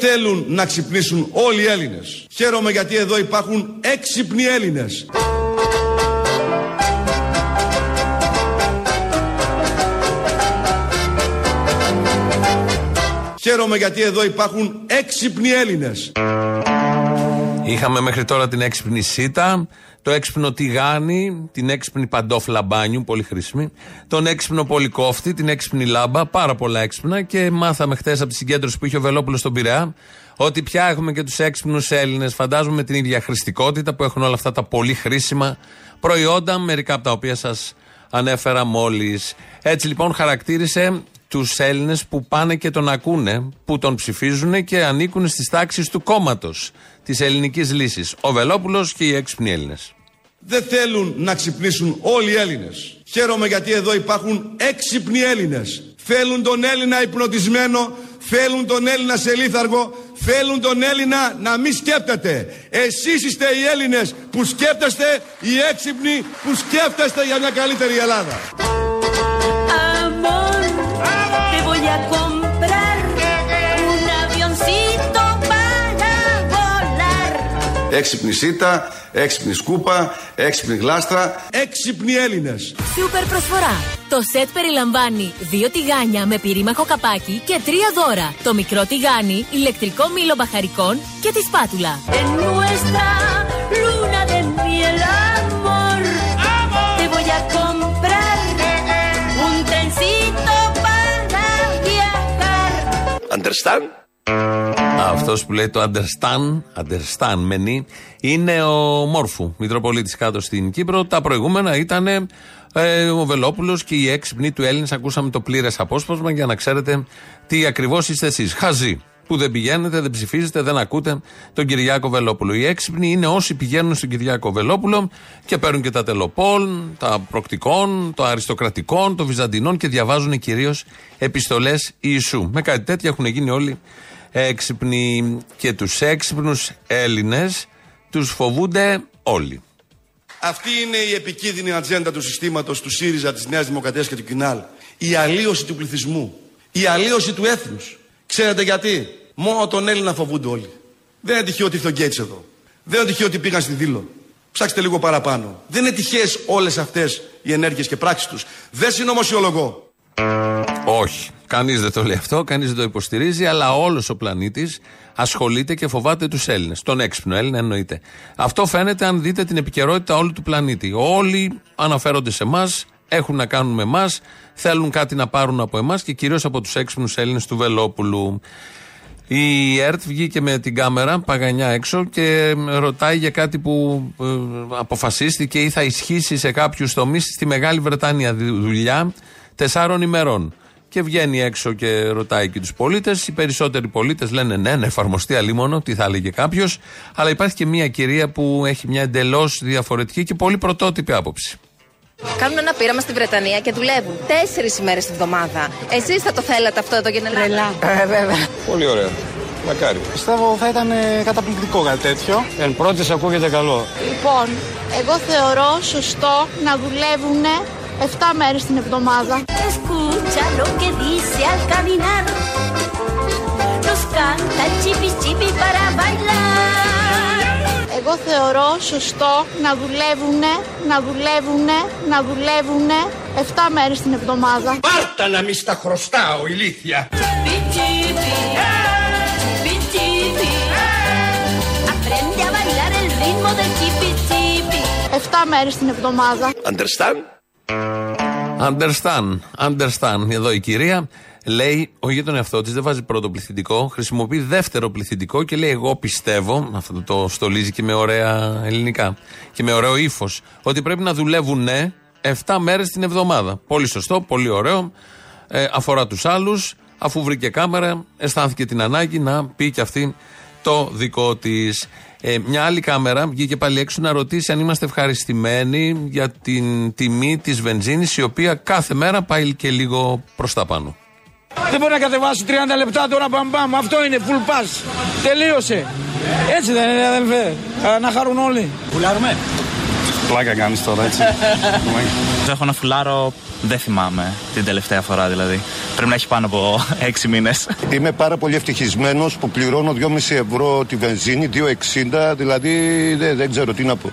θέλουν να ξυπνήσουν όλοι οι Έλληνες. Χαίρομαι γιατί εδώ υπάρχουν έξυπνοι Έλληνες. Χαίρομαι γιατί εδώ υπάρχουν έξυπνοι Έλληνες. Είχαμε μέχρι τώρα την έξυπνη σίτα, το έξυπνο τηγάνι, την έξυπνη παντόφλα μπάνιου, πολύ χρήσιμη, τον έξυπνο πολυκόφτη, την έξυπνη λάμπα, πάρα πολλά έξυπνα και μάθαμε χθες από τη συγκέντρωση που είχε ο Βελόπουλος στον Πειραιά ότι πια έχουμε και τους έξυπνους Έλληνες. Φαντάζομαι με την ίδια χρηστικότητα που έχουν όλα αυτά τα πολύ χρήσιμα προϊόντα, μερικά από τα οποία σας ανέφερα μόλις. Έτσι λοιπόν χαρακτήρισε τους Έλληνες που πάνε και τον ακούνε, που τον ψηφίζουν και ανήκουν στις τάξεις του κόμματος της ελληνικής λύσης. Ο Βελόπουλος και οι έξυπνοι Έλληνες. Δεν θέλουν να ξυπνήσουν όλοι οι Έλληνες. Χαίρομαι γιατί εδώ υπάρχουν έξυπνοι Έλληνες. Θέλουν τον Έλληνα υπνοτισμένο, θέλουν τον Έλληνα σε λίθαργο, θέλουν τον Έλληνα να μην σκέπτεται. Εσείς είστε οι Έλληνες που σκέπτεστε, οι έξυπνοι που σκέφτεστε για μια καλύτερη Ελλάδα. Έξυπνη σίτα, έξυπνη σκούπα, έξυπνη γλάστρα. Έξυπνοι Έλληνες. Σούπερ προσφορά. Το σετ περιλαμβάνει δύο τηγάνια με πυρήμαχο καπάκι και τρία δώρα. Το μικρό τηγάνι, ηλεκτρικό μήλο μπαχαρικών και τη σπάτουλα. Understand? Αυτός που λέει το understand, understand μενή, είναι ο Μόρφου, Μητροπολίτης κάτω στην Κύπρο. Τα προηγούμενα ήταν ε, ο Βελόπουλος και οι έξυπνοι του Έλληνες. Ακούσαμε το πλήρες απόσπασμα για να ξέρετε τι ακριβώς είστε εσείς. Χαζοί. Που δεν πηγαίνετε, δεν ψηφίζετε, δεν ακούτε τον Κυριάκο Βελόπουλο. Οι έξυπνοι είναι όσοι πηγαίνουν στον Κυριάκο Βελόπουλο και παίρνουν και τα τελοπόλ, τα προκτικών, το αριστοκρατικών, το βυζαντινών και διαβάζουν κυρίως επιστολές Ιησού. Με κάτι τέτοιο έχουν γίνει όλοι έξυπνοι και τους έξυπνους Έλληνες τους φοβούνται όλοι. Αυτή είναι η επικίνδυνη ατζέντα του συστήματος του ΣΥΡΙΖΑ, της Νέας Δημοκρατίας και του ΚΙΝΑΛ. Η αλλίωση του πληθυσμού. Η αλλίωση του έθνους. Ξέρετε γιατί; Μόνο τον Έλληνα φοβούνται όλοι. Δεν είναι τυχαίο ότι ήρθε ο Γκέιτς εδώ. Δεν είναι τυχαίο ότι πήγαν στη Δήλο. Ψάξτε λίγο παραπάνω. Δεν είναι τυχαίες όλες αυτές οι ενέργειες και πράξεις τους. Δεν συνωμοσιολογώ. Όχι. Κανείς δεν το λέει αυτό, κανείς δεν το υποστηρίζει, αλλά όλος ο πλανήτης ασχολείται και φοβάται τους Έλληνες. Τον έξυπνο Έλληνα εννοείται. Αυτό φαίνεται αν δείτε την επικαιρότητα όλου του πλανήτη. Όλοι αναφέρονται σε εμάς, έχουν να κάνουν με εμάς, θέλουν κάτι να πάρουν από εμάς και κυρίως από τους έξυπνους Έλληνες του Βελόπουλου. Η ΕΡΤ βγήκε με την κάμερα παγανιά έξω και ρωτάει για κάτι που ε, αποφασίστηκε ή θα ισχύσει σε κάποιους τομείς στη Μεγάλη Βρετάνια δουλειά τεσσάρων ημερών. Και βγαίνει έξω και ρωτάει και τους πολίτες. Οι περισσότεροι πολίτες λένε ναι, να εφαρμοστεί αλίμονο, τι θα έλεγε κάποιος. Αλλά υπάρχει και μια κυρία που έχει μια εντελώς διαφορετική και πολύ πρωτότυπη άποψη. Κάνουν ένα πείραμα στη Βρετανία και δουλεύουν τέσσερις ημέρες τη βδομάδα. Εσείς θα το θέλατε αυτό εδώ για την Ελλάδα. Ε, βέβαια. Πολύ ωραία. Μακάρι. Πιστεύω θα ήταν ε, καταπληκτικό κάτι τέτοιο. Εν πρώτης ακούγεται καλό. Λοιπόν, εγώ θεωρώ σωστό να δουλεύουν 7 μέρες την εβδομάδα. Εγώ θεωρώ σωστό να δουλεύουν, να δουλεύουν, να δουλεύουν 7 μέρες την εβδομάδα. Πάρτα να μη στα χρωστάω, ηλίθεια. 7 μέρες την εβδομάδα. Understand? Understand, understand. Εδώ η κυρία λέει όχι για τον εαυτό της, δεν βάζει πρώτο πληθυντικό, χρησιμοποιεί δεύτερο πληθυντικό και λέει: Εγώ πιστεύω, αυτό το στολίζει και με ωραία ελληνικά και με ωραίο ύφος, ότι πρέπει να δουλεύουν ναι, 7 μέρες την εβδομάδα. Πολύ σωστό, πολύ ωραίο. Ε, αφορά τους άλλους. Αφού βρήκε κάμερα, αισθάνθηκε την ανάγκη να πει και αυτή το δικό της. Ε, μια άλλη κάμερα βγήκε πάλι έξω να ρωτήσει αν είμαστε ευχαριστημένοι για την τιμή της βενζίνης, η οποία κάθε μέρα πάει και λίγο προς τα πάνω. Δεν μπορεί να κατεβάσει 30 λεπτά τώρα μπαμπάμ. Αυτό είναι full pass. Τελείωσε. Έτσι δεν είναι, αδελφέ. Να χαρούν όλοι. Πουλάρουμε. Πλάκα κάνεις τώρα, έτσι. Έχω ένα φουλάρο, δεν θυμάμαι την τελευταία φορά δηλαδή. Πρέπει να έχει πάνω από έξι μήνες. Είμαι πάρα πολύ ευτυχισμένος που πληρώνω 2,5 ευρώ τη βενζίνη, 2,60, δηλαδή δεν, δεν ξέρω τι να πω.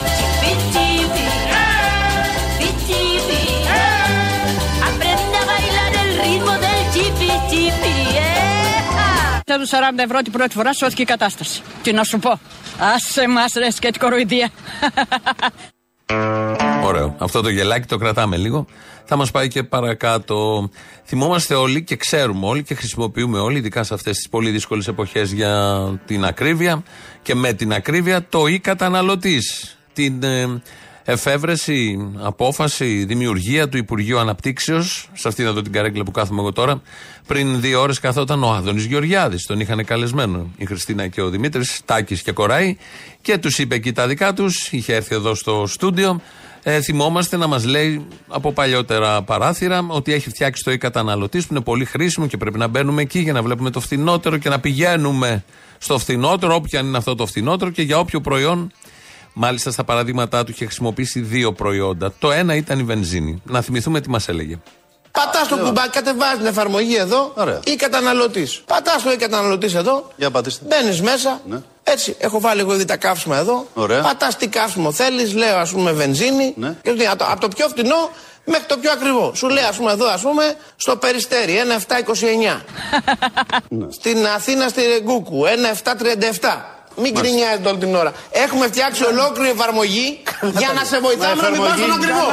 Θέλουν 40 ευρώ την πρώτη φορά, σώθηκε η κατάσταση. Τι να σου πω. Άσε μας ρε σκέτη κοροϊδία. Ωραίο. Αυτό το γελάκι το κρατάμε λίγο. Θα μας πάει και παρακάτω. Θυμόμαστε όλοι και ξέρουμε όλοι και χρησιμοποιούμε όλοι, ειδικά σε αυτές τις πολύ δύσκολες εποχές για την ακρίβεια και με την ακρίβεια, το ή καταναλωτή. Την ε, εφεύρεση, απόφαση, δημιουργία του Υπουργείου Αναπτύξεως, σε αυτήν εδώ την καρέκλα που κάθομαι εγώ τώρα, πριν δύο ώρες καθόταν ο Άδωνης Γεωργιάδης. Τον είχαν καλεσμένο η Χριστίνα και ο Δημήτρης, Τάκης και Κοράη, και τους είπε εκεί τα δικά τους. Είχε έρθει εδώ στο στούντιο. Ε, θυμόμαστε να μας λέει από παλιότερα παράθυρα ότι έχει φτιάξει το e-καταναλωτής που είναι πολύ χρήσιμο και πρέπει να μπαίνουμε εκεί για να βλέπουμε το φθηνότερο και να πηγαίνουμε στο φθηνότερο, όποιο είναι αυτό το φθηνότερο και για όποιο προϊόν Μάλιστα στα παραδείγματά του είχε χρησιμοποιήσει δύο προϊόντα. Το ένα ήταν η βενζίνη. Να θυμηθούμε τι μας έλεγε. Πατάς το κουμπάκι, κατεβάζεις την εφαρμογή εδώ Ωραία. ή καταναλωτής. Πατάς το ή καταναλωτής εδώ. Για πατήστε. Μπαίνεις μέσα. Ναι. Έτσι, έχω βάλει εγώ ήδη τα καύσιμα εδώ. Ωραία. Πατάς τι καύσιμο θέλεις, λέω ας πούμε βενζίνη. Ναι. Και σου λέει, από, το, από το πιο φθηνό μέχρι το πιο ακριβό. Σου λέει, ας πούμε εδώ, ας πούμε, στο περιστέρι 1,729. Ναι. Στην Αθήνα στη Ρεγκούκου 1,737. Μην γκρινιάζετε όλη την ώρα. Έχουμε φτιάξει ολόκληρη εφαρμογή για να σε βοηθάμε να μην πας στον ακριβό.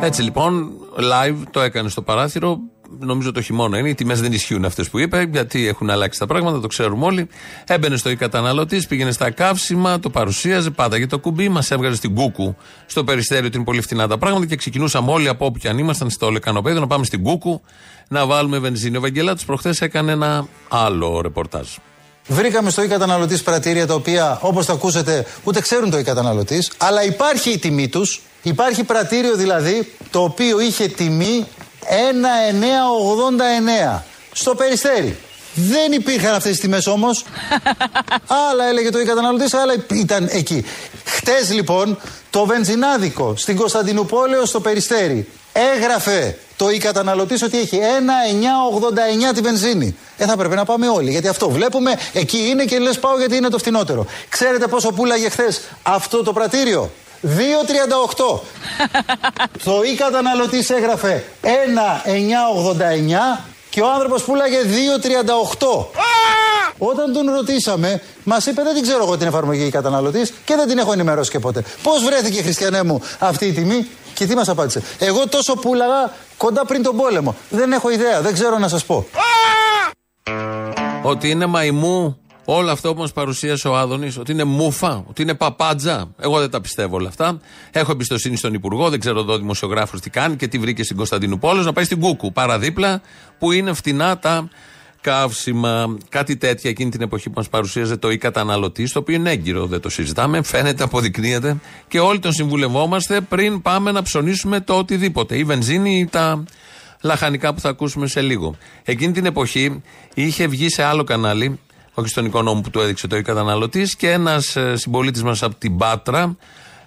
Έτσι λοιπόν, live το έκανε στο παράθυρο. Νομίζω το χειμώνα είναι. Οι τιμές δεν ισχύουν αυτές που είπε, γιατί έχουν αλλάξει τα πράγματα, το ξέρουμε όλοι. Έμπαινε στο καταναλωτής, πήγαινε στα καύσιμα, το παρουσίαζε, πάταγε το κουμπί, μας έβγαζε στην κούκου στο περιστέριο ότι είναι πολύ φθηνά τα πράγματα και ξεκινούσαμε όλοι από όπου και αν ήμασταν στο λεκανοπέδιο να πάμε στην κούκου να βάλουμε βενζίνη. Ο Βαγγελάτο προχθές έκανε ένα άλλο ρεπορτάζ. Βρήκαμε στο e-καταναλωτή πρατήρια τα οποία, όπως το ακούσατε, ούτε ξέρουν το e-καταναλωτή, αλλά υπάρχει η τιμή τους. Υπάρχει πρατήριο δηλαδή το οποίο είχε τιμή 1,989 στο περιστέρι. Δεν υπήρχαν αυτές τις τιμές όμως. άλλα έλεγε το e-καταναλωτή, άλλα ήταν εκεί. Χτες λοιπόν το βενζινάδικο στην Κωνσταντινούπολεο στο περιστέρι έγραφε το e-καταναλωτή ότι έχει 1,989 τη βενζίνη. Ε, θα πρέπει να πάμε όλοι. Γιατί αυτό βλέπουμε, εκεί είναι και λες πάω γιατί είναι το φθηνότερο. Ξέρετε πόσο πουλάγε χθες αυτό το πρατήριο; 2,38. το e-καταναλωτής έγραφε 1,989 και ο άνθρωπος πουλάγε 2,38. Όταν τον ρωτήσαμε, μας είπε: Δεν την ξέρω εγώ την εφαρμογή καταναλωτή και δεν την έχω ενημερώσει και ποτέ. Πώς βρέθηκε, Χριστιανέ μου, αυτή η τιμή; Και τι μας απάντησε; Εγώ τόσο πουλαγα κοντά πριν τον πόλεμο. Δεν έχω ιδέα, δεν ξέρω να σας πω. Ότι είναι μαϊμού όλο αυτό που μας παρουσίασε ο Άδωνης, ότι είναι μούφα, ότι είναι παπάντζα. Εγώ δεν τα πιστεύω όλα αυτά. Έχω εμπιστοσύνη στον Υπουργό, δεν ξέρω εδώ ο δημοσιογράφος τι κάνει και τι βρήκε στην Κωνσταντινούπολη. Να πάει στην Κούκου, παραδίπλα, που είναι φτηνά τα καύσιμα. Κάτι τέτοια εκείνη την εποχή που μας παρουσίαζε το e-καταναλωτή, το οποίο είναι έγκυρο, δεν το συζητάμε, φαίνεται, αποδεικνύεται και όλοι τον συμβουλευόμαστε πριν πάμε να ψωνίσουμε το οτιδήποτε. Η βενζίνη ή τα λαχανικά που θα ακούσουμε σε λίγο. Εκείνη την εποχή είχε βγει σε άλλο κανάλι, όχι στον οικονόμο που του έδειξε το e-καταναλωτή, και ένας συμπολίτης μας από την Πάτρα,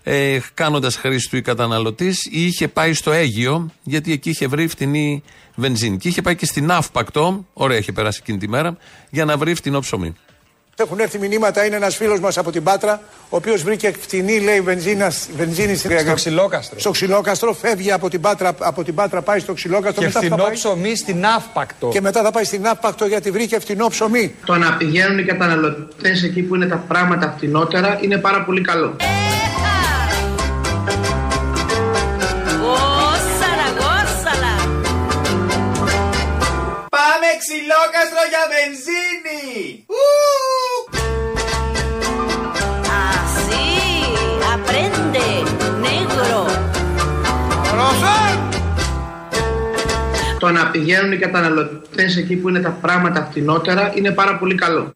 ε, κάνοντας χρήση του e-καταναλωτή, είχε πάει στο Αίγιο, γιατί εκεί είχε βρει φτηνή βενζίνη. Και είχε πάει και στην Αύπακτο, ωραία είχε περάσει εκείνη τη μέρα, για να βρει φτηνό ψωμί. Έχουν έρθει μηνύματα, είναι ένας φίλος μας από την Πάτρα, ο οποίος βρήκε φτηνή, λέει, βενζίνα, βενζίνης στην Στο ξυλόκαστρο. Στο ξυλόκαστρο, φεύγει από την Πάτρα, από την Πάτρα πάει στο ξυλόκαστρο. Και μετά θα φθηνό πάει- ψωμί στην Αύπακτο. Και μετά θα πάει στην Αύπακτο γιατί βρήκε φτηνό ψωμί. Το να πηγαίνουν οι καταναλωτές εκεί που είναι τα πράγματα φτηνότερα είναι πάρα πολύ καλό. Gózala, gózala. Πάμε ξυλόκαστρο για βενζίνη! Así, Το να πηγαίνουν οι καταναλωτές εκεί που είναι τα πράγματα φτηνότερα είναι πάρα πολύ καλό.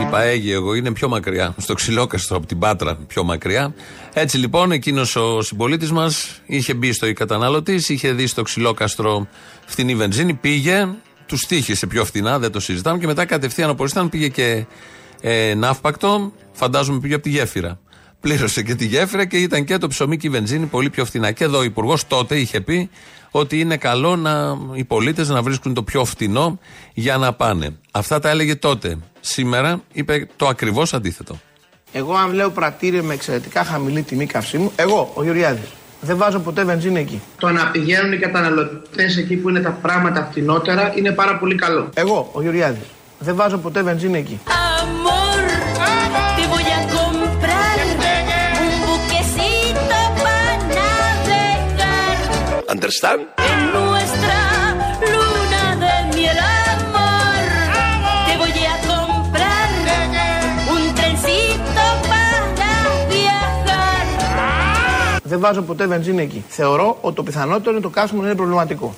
Είπα Αίγυο εγώ, είναι πιο μακριά. Στο ξυλόκαστρο από την Πάτρα, πιο μακριά. Έτσι λοιπόν, εκείνος ο συμπολίτης μας είχε μπει στο καταναλωτή, είχε δει στο ξυλόκαστρο φτηνή βενζίνη, πήγε, τους τύχησε πιο φθηνά, δεν το συζητάμε και μετά κατευθείαν από ήταν πήγε και ε, ναύπακτο, φαντάζομαι πήγε από τη γέφυρα. Πλήρωσε και τη γέφυρα και ήταν και το ψωμί και η βενζίνη πολύ πιο φθηνά. Και εδώ ο Υπουργός τότε είχε πει ότι είναι καλό να, οι πολίτες να βρίσκουν το πιο φτηνό για να πάνε. Αυτά τα έλεγε τότε. Σήμερα είπε το ακριβώς αντίθετο. Εγώ, αν λέω πρατήριο με εξαιρετικά χαμηλή τιμή καυσίμου, εγώ, ο Γεωργιάδης, δεν βάζω ποτέ βενζίνη εκεί. Το να πηγαίνουν οι καταναλωτές εκεί που είναι τα πράγματα φτηνότερα είναι πάρα πολύ καλό. Εγώ, ο Γεωργιάδης, δεν βάζω ποτέ βενζίνη εκεί. Understand? en nuestra luna de miel, amor. Te voy a comprar un trencito para viajar. Δεν βάζω ποτέ βενζίνη εκεί. Θεωρώ ότι το πιθανότερο είναι το καύσιμο να είναι προβληματικό.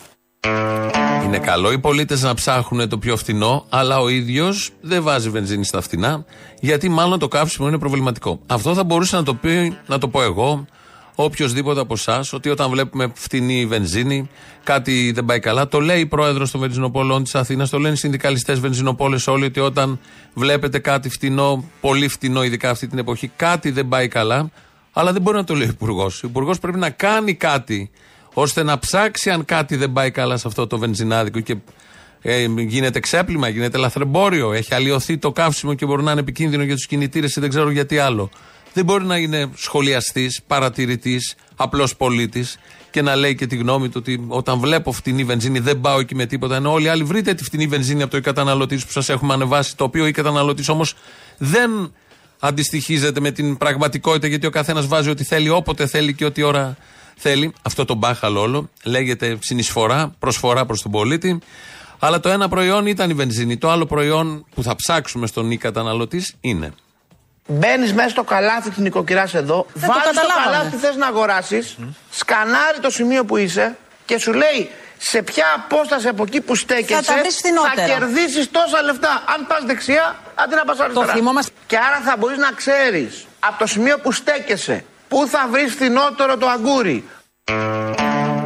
Είναι καλό οι πολίτες να ψάχνουν το πιο φθηνό, αλλά ο ίδιος δεν βάζει βενζίνη στα φθηνά, γιατί μάλλον το καύσιμο είναι προβληματικό. Αυτό θα μπορούσε να το, πει, να το πω εγώ, οποιοδήποτε από εσάς, ότι όταν βλέπουμε φθηνή βενζίνη, κάτι δεν πάει καλά. Το λέει η πρόεδρος των βενζινοπόλων της Αθήνας, το λένε οι συνδικαλιστές βενζινοπόλες όλοι, ότι όταν βλέπετε κάτι φτηνό, πολύ φτηνό, ειδικά αυτή την εποχή, κάτι δεν πάει καλά. Αλλά δεν μπορεί να το λέει ο Υπουργός. Ο Υπουργός πρέπει να κάνει κάτι ώστε να ψάξει αν κάτι δεν πάει καλά σε αυτό το βενζινάδικο και ε, γίνεται ξέπλυμα, γίνεται λαθρεμπόριο, έχει αλλοιωθεί το καύσιμο και μπορεί να είναι επικίνδυνο για τους κινητήρες ή δεν ξέρω γιατί άλλο. Δεν μπορεί να είναι σχολιαστής, παρατηρητής, απλός πολίτης και να λέει και τη γνώμη του ότι όταν βλέπω φτηνή βενζίνη δεν πάω εκεί με τίποτα. Ενώ όλοι οι άλλοι βρείτε τη φτηνή βενζίνη από το καταναλωτή που σας έχουμε ανεβάσει, το οποίο η καταναλωτής όμως δεν αντιστοιχίζεται με την πραγματικότητα γιατί ο καθένας βάζει ό,τι θέλει, όποτε θέλει και ό,τι ώρα θέλει. Αυτό το μπάχαλο όλο λέγεται συνεισφορά, προσφορά προς τον πολίτη. Αλλά το ένα προϊόν ήταν η βενζίνη. Το άλλο προϊόν που θα ψάξουμε στον ή καταναλωτή είναι. Μπαίνεις μέσα στο καλάθι της νοικοκυράς εδώ, Δεν το βάζεις το καταλάβαμε. καλάθι που θες να αγοράσεις, σκανάρει το σημείο που είσαι και σου λέει σε ποια απόσταση από εκεί που στέκεσαι Θα τα βρεις φθηνότερα. κερδίσεις τόσα λεφτά. Αν πας δεξιά, αντί να πας αριστερά. θυμόμαστε. Και άρα θα μπορείς να ξέρεις από το σημείο που στέκεσαι πού θα βρεις φθηνότερο το αγκούρι.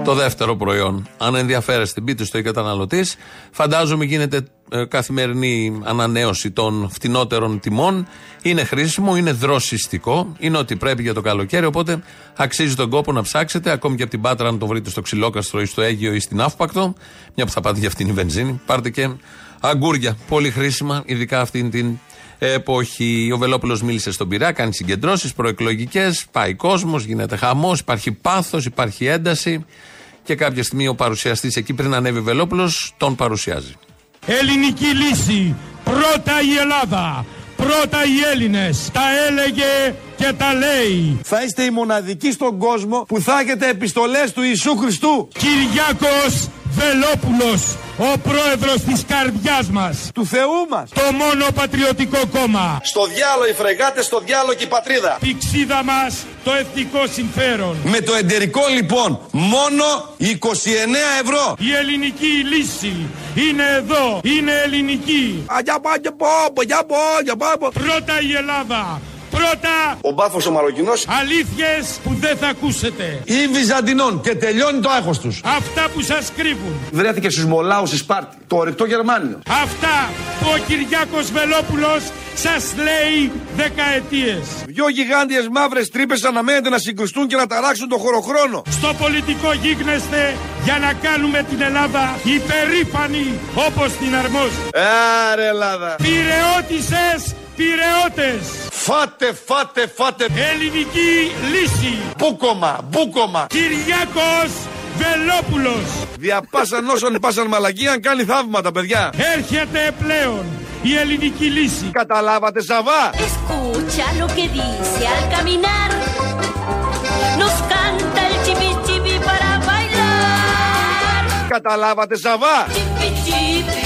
Το δεύτερο προϊόν. Αν ενδιαφέρεστε, μπείτε στο ή καταναλωτής. Φαντάζομαι γίνεται ε, καθημερινή ανανέωση των φτηνότερων τιμών. Είναι χρήσιμο, είναι δροσιστικό, είναι ότι πρέπει για το καλοκαίρι. Οπότε αξίζει τον κόπο να ψάξετε, ακόμη και από την Πάτρα, αν το βρείτε στο Ξυλόκαστρο ή στο Αίγιο ή στην Αύπακτο. Μια που θα πάτε για αυτήν η βενζίνη. Πάρτε και αγκούρια. Πολύ χρήσιμα, ειδικά αυτήν την εποχή. Ο Βελόπουλος μίλησε στον Πειρά, κάνει συγκεντρώσεις προεκλογικές. Πάει κόσμος, γίνεται χαμός, υπάρχει πάθος, υπάρχει ένταση. Και κάποια στιγμή ο παρουσιαστής εκεί πριν ανέβει ο Βελόπουλος τον παρουσιάζει. Ελληνική λύση. Πρώτα η Ελλάδα. Πρώτα οι Έλληνες. Τα έλεγε και τα λέει. Θα είστε οι μοναδικοί στον κόσμο που θα έχετε επιστολές του Ιησού Χριστού. Κυριάκος Βελόπουλος, ο πρόεδρος της καρδιάς μας. Του Θεού μας. Το μόνο πατριωτικό κόμμα. Στο διάλογο οι φρεγάτες, στο διάλογο και η πατρίδα. Πηξίδα μας το εθνικό συμφέρον. Με το εντερικό λοιπόν μόνο 29 ευρώ. Η ελληνική λύση είναι εδώ. Είναι ελληνική. Πρώτα η Ελλάδα. Πρώτα Ο μπάφος ο Μαροκινός αλήθειες που δεν θα ακούσετε. ή Βυζαντινών και τελειώνει το άγχος τους. Αυτά που σας κρύβουν. Βρέθηκε στους Μολάους στη Σπάρτη, το ορεικτό Γερμάνιο. Αυτά που ο Κυριάκος Βελόπουλος σας λέει δεκαετίες. Δυο γιγάντιες μαύρες τρύπες αναμένεται να συγκρουστούν και να ταράξουν το χωροχρόνο. Στο πολιτικό γίγνεσθε για να κάνουμε την Ελλάδα υπερήφανη όπως την αρμόζει. Άρε Ελλάδα. Πυρεώτησες, πυρεώτες. Φάτε, φάτε, φάτε. Ελληνική λύση. Μπούκομα, μπούκομα. Κυριάκος Βελόπουλος. Διαπάσαν όσων πάσαν μαλακία, κάνει θαύματα, παιδιά. Έρχεται πλέον η ελληνική λύση. Καταλάβατε, Σαββά. Escucha lo que dice al caminar. Nos canta el chipi chipi para bailar. Καταλάβατε, Σαββά. Chipi chipi.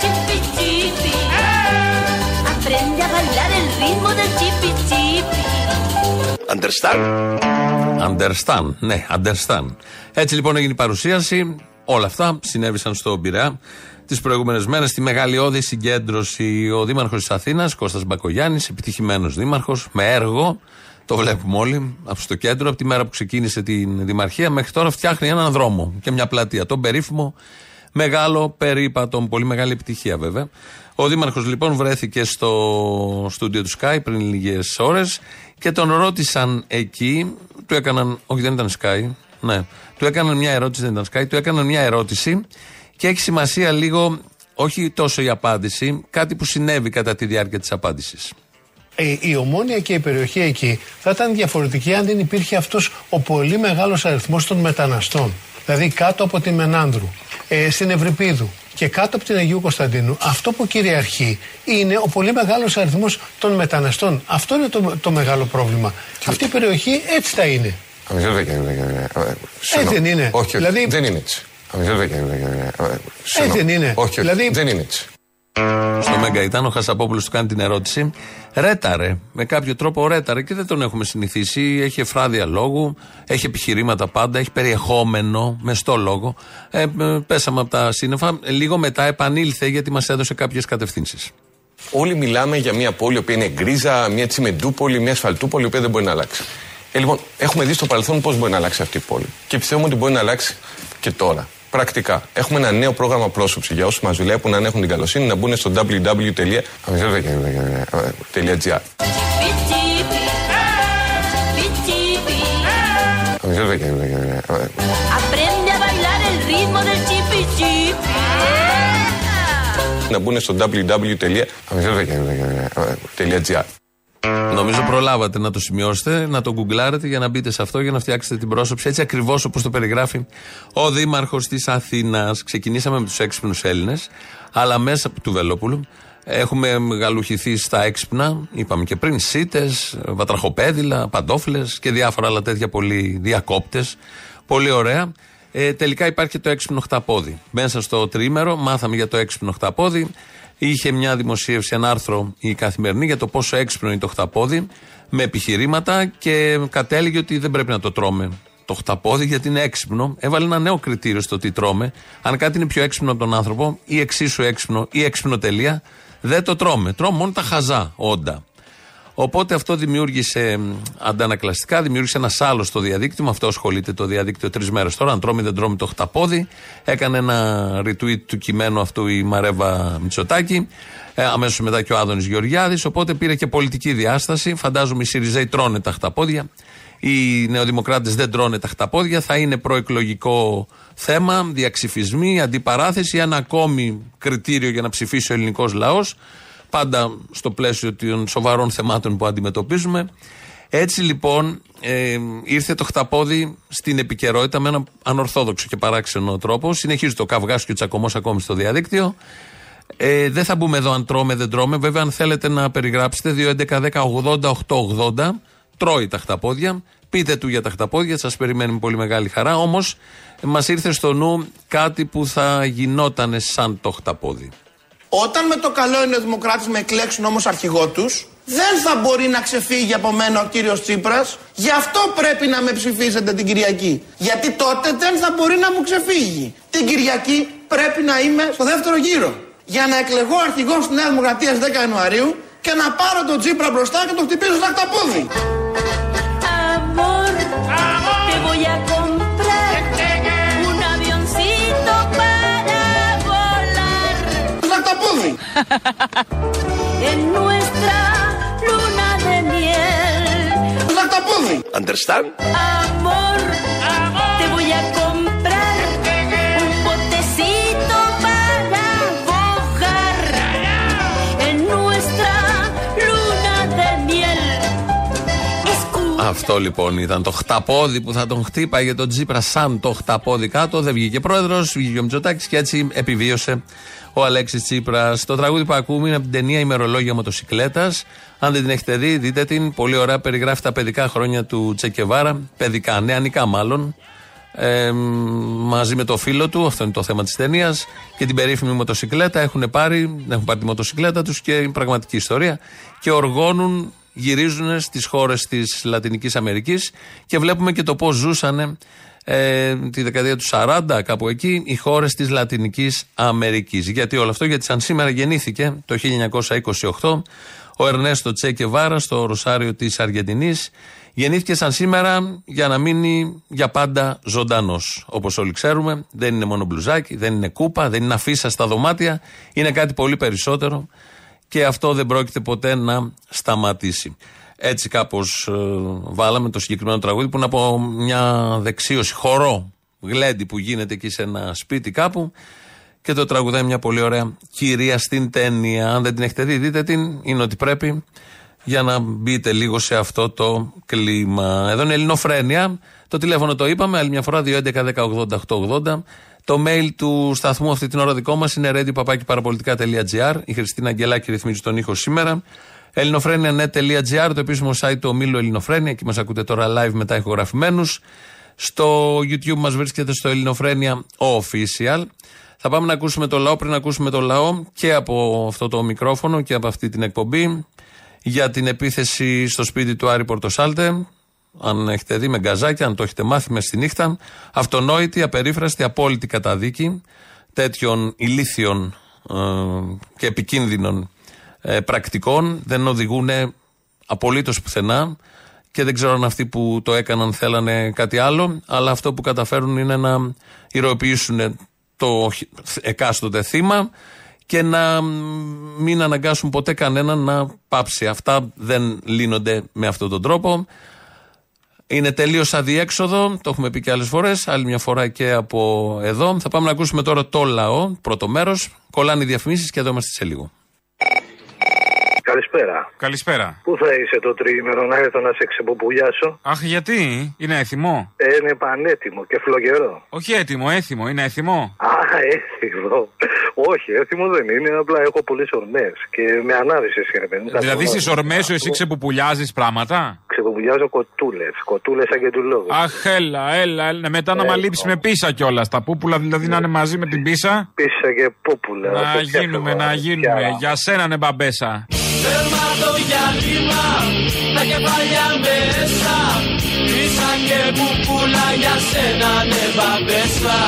Chipi chipi. Aprende a bailar Understand? Understand. Ναι, understand. Έτσι λοιπόν έγινε η παρουσίαση. Όλα αυτά συνέβησαν στο Πειραιά τις προηγούμενες μέρες. Στη μεγαλειώδη συγκέντρωση ο Δήμαρχος της Αθήνας, Κώστας Μπακογιάννης, επιτυχημένος Δήμαρχος, με έργο. Το βλέπουμε όλοι από στο κέντρο, από τη μέρα που ξεκίνησε την Δημαρχία μέχρι τώρα φτιάχνει έναν δρόμο και μια πλατεία. Τον περίφημο μεγάλο περίπατο, πολύ μεγάλη επιτυχία βέβαια. Ο Δήμαρχος λοιπόν βρέθηκε στο στούντιο του Sky πριν λίγες ώρες και τον ρώτησαν εκεί, του έκαναν, όχι δεν ήταν Sky, ναι, του έκαναν μια ερώτηση, δεν ήταν Sky, του έκαναν μια ερώτηση και έχει σημασία λίγο, όχι τόσο η απάντηση, κάτι που συνέβη κατά τη διάρκεια της απάντησης. Ε, η ομόνια και η περιοχή εκεί θα ήταν διαφορετική αν δεν υπήρχε αυτός ο πολύ μεγάλος αριθμός των μεταναστών. Δηλαδή κάτω από τη Μενάνδρου, ε, στην Ευρυπίδου και κάτω από την Αγίου Κωνσταντίνου. Αυτό που κυριαρχεί είναι ο πολύ μεγάλος αριθμός των μεταναστών. Αυτό είναι το, το μεγάλο πρόβλημα. Αυτή η περιοχή έτσι θα είναι. Έτσι δεν είναι. Όχι, δηλαδή... δεν είναι έτσι. Έτσι δεν είναι. Όχι, δηλαδή... δεν είναι έτσι. Στο Μέγκα ήταν ο Χασαπόπουλο του κάνει την ερώτηση. Ρέταρε. Με κάποιο τρόπο ρέταρε και δεν τον έχουμε συνηθίσει. Έχει εφράδια λόγου, έχει επιχειρήματα πάντα, έχει περιεχόμενο, μεστό λόγο. Ε, πέσαμε από τα σύννεφα. Λίγο μετά επανήλθε γιατί μας έδωσε κάποιες κατευθύνσεις. Όλοι μιλάμε για μια πόλη που είναι γκρίζα, μια τσιμεντούπολη, μια ασφαλτούπολη, η οποία δεν μπορεί να αλλάξει. Ε, λοιπόν, έχουμε δει στο παρελθόν πώς μπορεί να αλλάξει αυτή η πόλη. Και πιστεύουμε ότι μπορεί να αλλάξει και τώρα. Πρακτικά. Έχουμε ένα νέο πρόγραμμα πρόσωψη για όσους μας βλέπουν, αν έχουν την καλοσύνη, να μπουν στο www.gr. Aprende a bailar el ritmo del chipi chip. Να μπουν στο www.gr. Νομίζω προλάβατε να το σημειώσετε, να το γκουγκλάρετε για να μπείτε σε αυτό, για να φτιάξετε την πρόσωψη έτσι ακριβώς όπως το περιγράφει ο Δήμαρχος της Αθήνας. Ξεκινήσαμε με τους έξυπνους Έλληνες, αλλά μέσα του Βελόπουλου έχουμε γαλουχηθεί στα έξυπνα, είπαμε και πριν, σίτες, βατραχοπέδιλα, παντόφλε και διάφορα άλλα τέτοια πολύ διακόπτες. Πολύ ωραία. Ε, τελικά υπάρχει και το έξυπνο χταπόδι. Μέσα στο τρίμερο μάθαμε για το έξυπνο χταπόδι. Είχε μια δημοσίευση, ένα άρθρο η καθημερινή για το πόσο έξυπνο είναι το χταπόδι με επιχειρήματα και κατέληγε ότι δεν πρέπει να το τρώμε το χταπόδι γιατί είναι έξυπνο. Έβαλε ένα νέο κριτήριο στο τι τρώμε. Αν κάτι είναι πιο έξυπνο από τον άνθρωπο ή εξίσου έξυπνο ή έξυπνο τελεία, δεν το τρώμε. Τρώμε μόνο τα χαζά όντα. Οπότε αυτό δημιούργησε αντανακλαστικά, δημιούργησε ένας άλλος στο διαδίκτυο. Με αυτό ασχολείται το διαδίκτυο τρεις μέρες τώρα. Αν τρώμε ή δεν τρώμε το χταπόδι. Έκανε ένα retweet του κειμένου αυτού η Μαρέβα Μητσοτάκη. Ε, Αμέσως μετά και ο Άδωνης Γεωργιάδης. Οπότε πήρε και πολιτική διάσταση. Φαντάζομαι οι Σιριζέοι τρώνε τα χταπόδια. Οι νεοδημοκράτες δεν τρώνε τα χταπόδια. Θα είναι προεκλογικό θέμα, διαξυφισμοί, αντιπαράθεση. Ένα ακόμη κριτήριο για να ψηφίσει ο ελληνικός λαός πάντα στο πλαίσιο των σοβαρών θεμάτων που αντιμετωπίζουμε. Έτσι λοιπόν ε, ήρθε το χταπόδι στην επικαιρότητα με έναν ανορθόδοξο και παράξενο τρόπο. Συνεχίζει το καυγά και ο τσακωμός ακόμη στο διαδίκτυο. Ε, δεν θα μπούμε εδώ αν τρώμε, δεν τρώμε. Βέβαια, αν θέλετε να περιγράψετε, 2.11.10.80.880 τρώει τα χταπόδια. Πείτε του για τα χταπόδια, σας περιμένουμε πολύ μεγάλη χαρά. Όμως, μας ήρθε στο νου κάτι που θα γινόταν σαν το χταπόδι. Όταν με το καλό είναι δημοκράτε με εκλέξουν όμως αρχηγό τους, δεν θα μπορεί να ξεφύγει από μένα ο κύριος Τσίπρας. Γι' αυτό πρέπει να με ψηφίσετε την Κυριακή. Γιατί τότε δεν θα μπορεί να μου ξεφύγει. Την Κυριακή πρέπει να είμαι στο δεύτερο γύρο. Για να εκλεγώ αρχηγό τη Νέα Δημοκρατία 10 Ιανουαρίου και να πάρω τον Τσίπρα μπροστά και τον χτυπήσω στα χταπόδι. En nuestra luna de miel. Understand? Amor Αυτό λοιπόν ήταν το χταπόδι που θα τον χτύπαγε τον Τζίπρα σαν το χταπόδι κάτω. Δεν βγήκε πρόεδρος, βγήκε ο Μητσοτάκης και έτσι επιβίωσε ο Αλέξης Τσίπρας. Το τραγούδι που ακούμε είναι από την ταινία Ημερολόγια Μοτοσυκλέτας. Αν δεν την έχετε δει, δείτε την. Πολύ ωραία περιγράφει τα παιδικά χρόνια του Τσεκεβάρα. Παιδικά, νεανικά μάλλον. Ε, μαζί με το φίλο του, αυτό είναι το θέμα της ταινίας, και την περίφημη μοτοσυκλέτα. Έχουν πάρει, έχουν πάρει τη μοτοσυκλέτα τους και είναι πραγματική ιστορία. Και οργώνουν γυρίζουν στις χώρες της Λατινικής Αμερικής και βλέπουμε και το πώς ζούσαν ε, τη δεκαετία του 40, κάπου εκεί, οι χώρες της Λατινικής Αμερικής. Γιατί όλο αυτό, γιατί σαν σήμερα γεννήθηκε το 1928 ο Ερνέστο Τσέκε Βάρα στο Ροσάριο της Αργεντινής. Γεννήθηκε σαν σήμερα για να μείνει για πάντα ζωντανός. Όπως όλοι ξέρουμε, δεν είναι μόνο μπλουζάκι, δεν είναι κούπα, δεν είναι αφίσα στα δωμάτια. Είναι κάτι πολύ περισσότερο και αυτό δεν πρόκειται ποτέ να σταματήσει. Έτσι κάπως βάλαμε το συγκεκριμένο τραγούδι που είναι από μια δεξίωση, χορό, γλέντι που γίνεται εκεί σε ένα σπίτι κάπου και το τραγουδάει μια πολύ ωραία κυρία στην ταινία. Αν δεν την έχετε δει, δείτε την. Είναι ότι πρέπει για να μπείτε λίγο σε αυτό το κλίμα. Εδώ είναι Ελληνοφρένια. Το τηλέφωνο το είπαμε, άλλη μια φορά 2.11.10.80.880. Το mail του σταθμού αυτή την ώρα δικό μας είναι ready.parapolitica.gr. Η Χριστίνα Αγγελάκη ρυθμίζει τον ήχο σήμερα. ελληνοφρένια.net.gr, το επίσημο site του ομίλου Ελληνοφρένια. Εκεί μας ακούτε τώρα live μετά ηχογραφημένους. Στο YouTube μας βρίσκεται στο Ελληνοφρένια Official. Θα πάμε να ακούσουμε το λαό πριν να ακούσουμε το λαό και από αυτό το μικρόφωνο και από αυτή την εκπομπή για την επίθεση στο σπίτι του Άρη Πορτοσάλτε. Αν έχετε δει με γκαζάκια, αν το έχετε μάθει μες στη νύχτα. Αυτονόητη, απερίφραστη, απόλυτη καταδίκη τέτοιων ηλίθιων ε, και επικίνδυνων ε, πρακτικών. Δεν οδηγούν απολύτως πουθενά και δεν ξέρω αν αυτοί που το έκαναν θέλανε κάτι άλλο, αλλά αυτό που καταφέρουν είναι να ηρωοποιήσουν το εκάστοτε θύμα και να μην αναγκάσουν ποτέ κανέναν να πάψει. Αυτά δεν λύνονται με αυτόν τον τρόπο. Είναι τελείως αδιέξοδο, το έχουμε πει και άλλες φορές, άλλη μια φορά και από εδώ. Θα πάμε να ακούσουμε τώρα το λαό, πρώτο μέρος. Κολλάνε οι διαφημίσεις και εδώ είμαστε σε λίγο. Καλησπέρα. Καλησπέρα. Πού θα είσαι το τρίμερο να έρθω να σε ξεποπουλιάσω. Αχ, γιατί; Είναι έθιμο; Ε, είναι πανέτοιμο και φλογερό. Όχι έτοιμο, έθιμο, είναι έθιμο; Α, έθιμο. Όχι, έθιμο δεν είναι. Απλά έχω πολλές ορμές και με ανάδυση ρε παιδί. μου. Δηλαδή στις ορμές σου εσύ ξεπουπουλιάζει πράγματα; Ξεποπουλιάζω κοτούλες. Κοτούλες σαν και του λόγου. Αχ, έλα, έλα, έλα. Μετά να Ε, μαλείψει με πίσα κιόλας. Τα πούπουλα δηλαδή να είναι μαζί με την πίσα; Πίσα και πούπουλα. Να Το γίνουμε, φτιάχνω, να ε, γίνουμε. πια. Για σένα ναι μπαμπέσα. Τέρμα το διάλειμμα, τα κεφάλια μέσα. Ίσα και πουπούλα για σένα ναι μπαμπέσα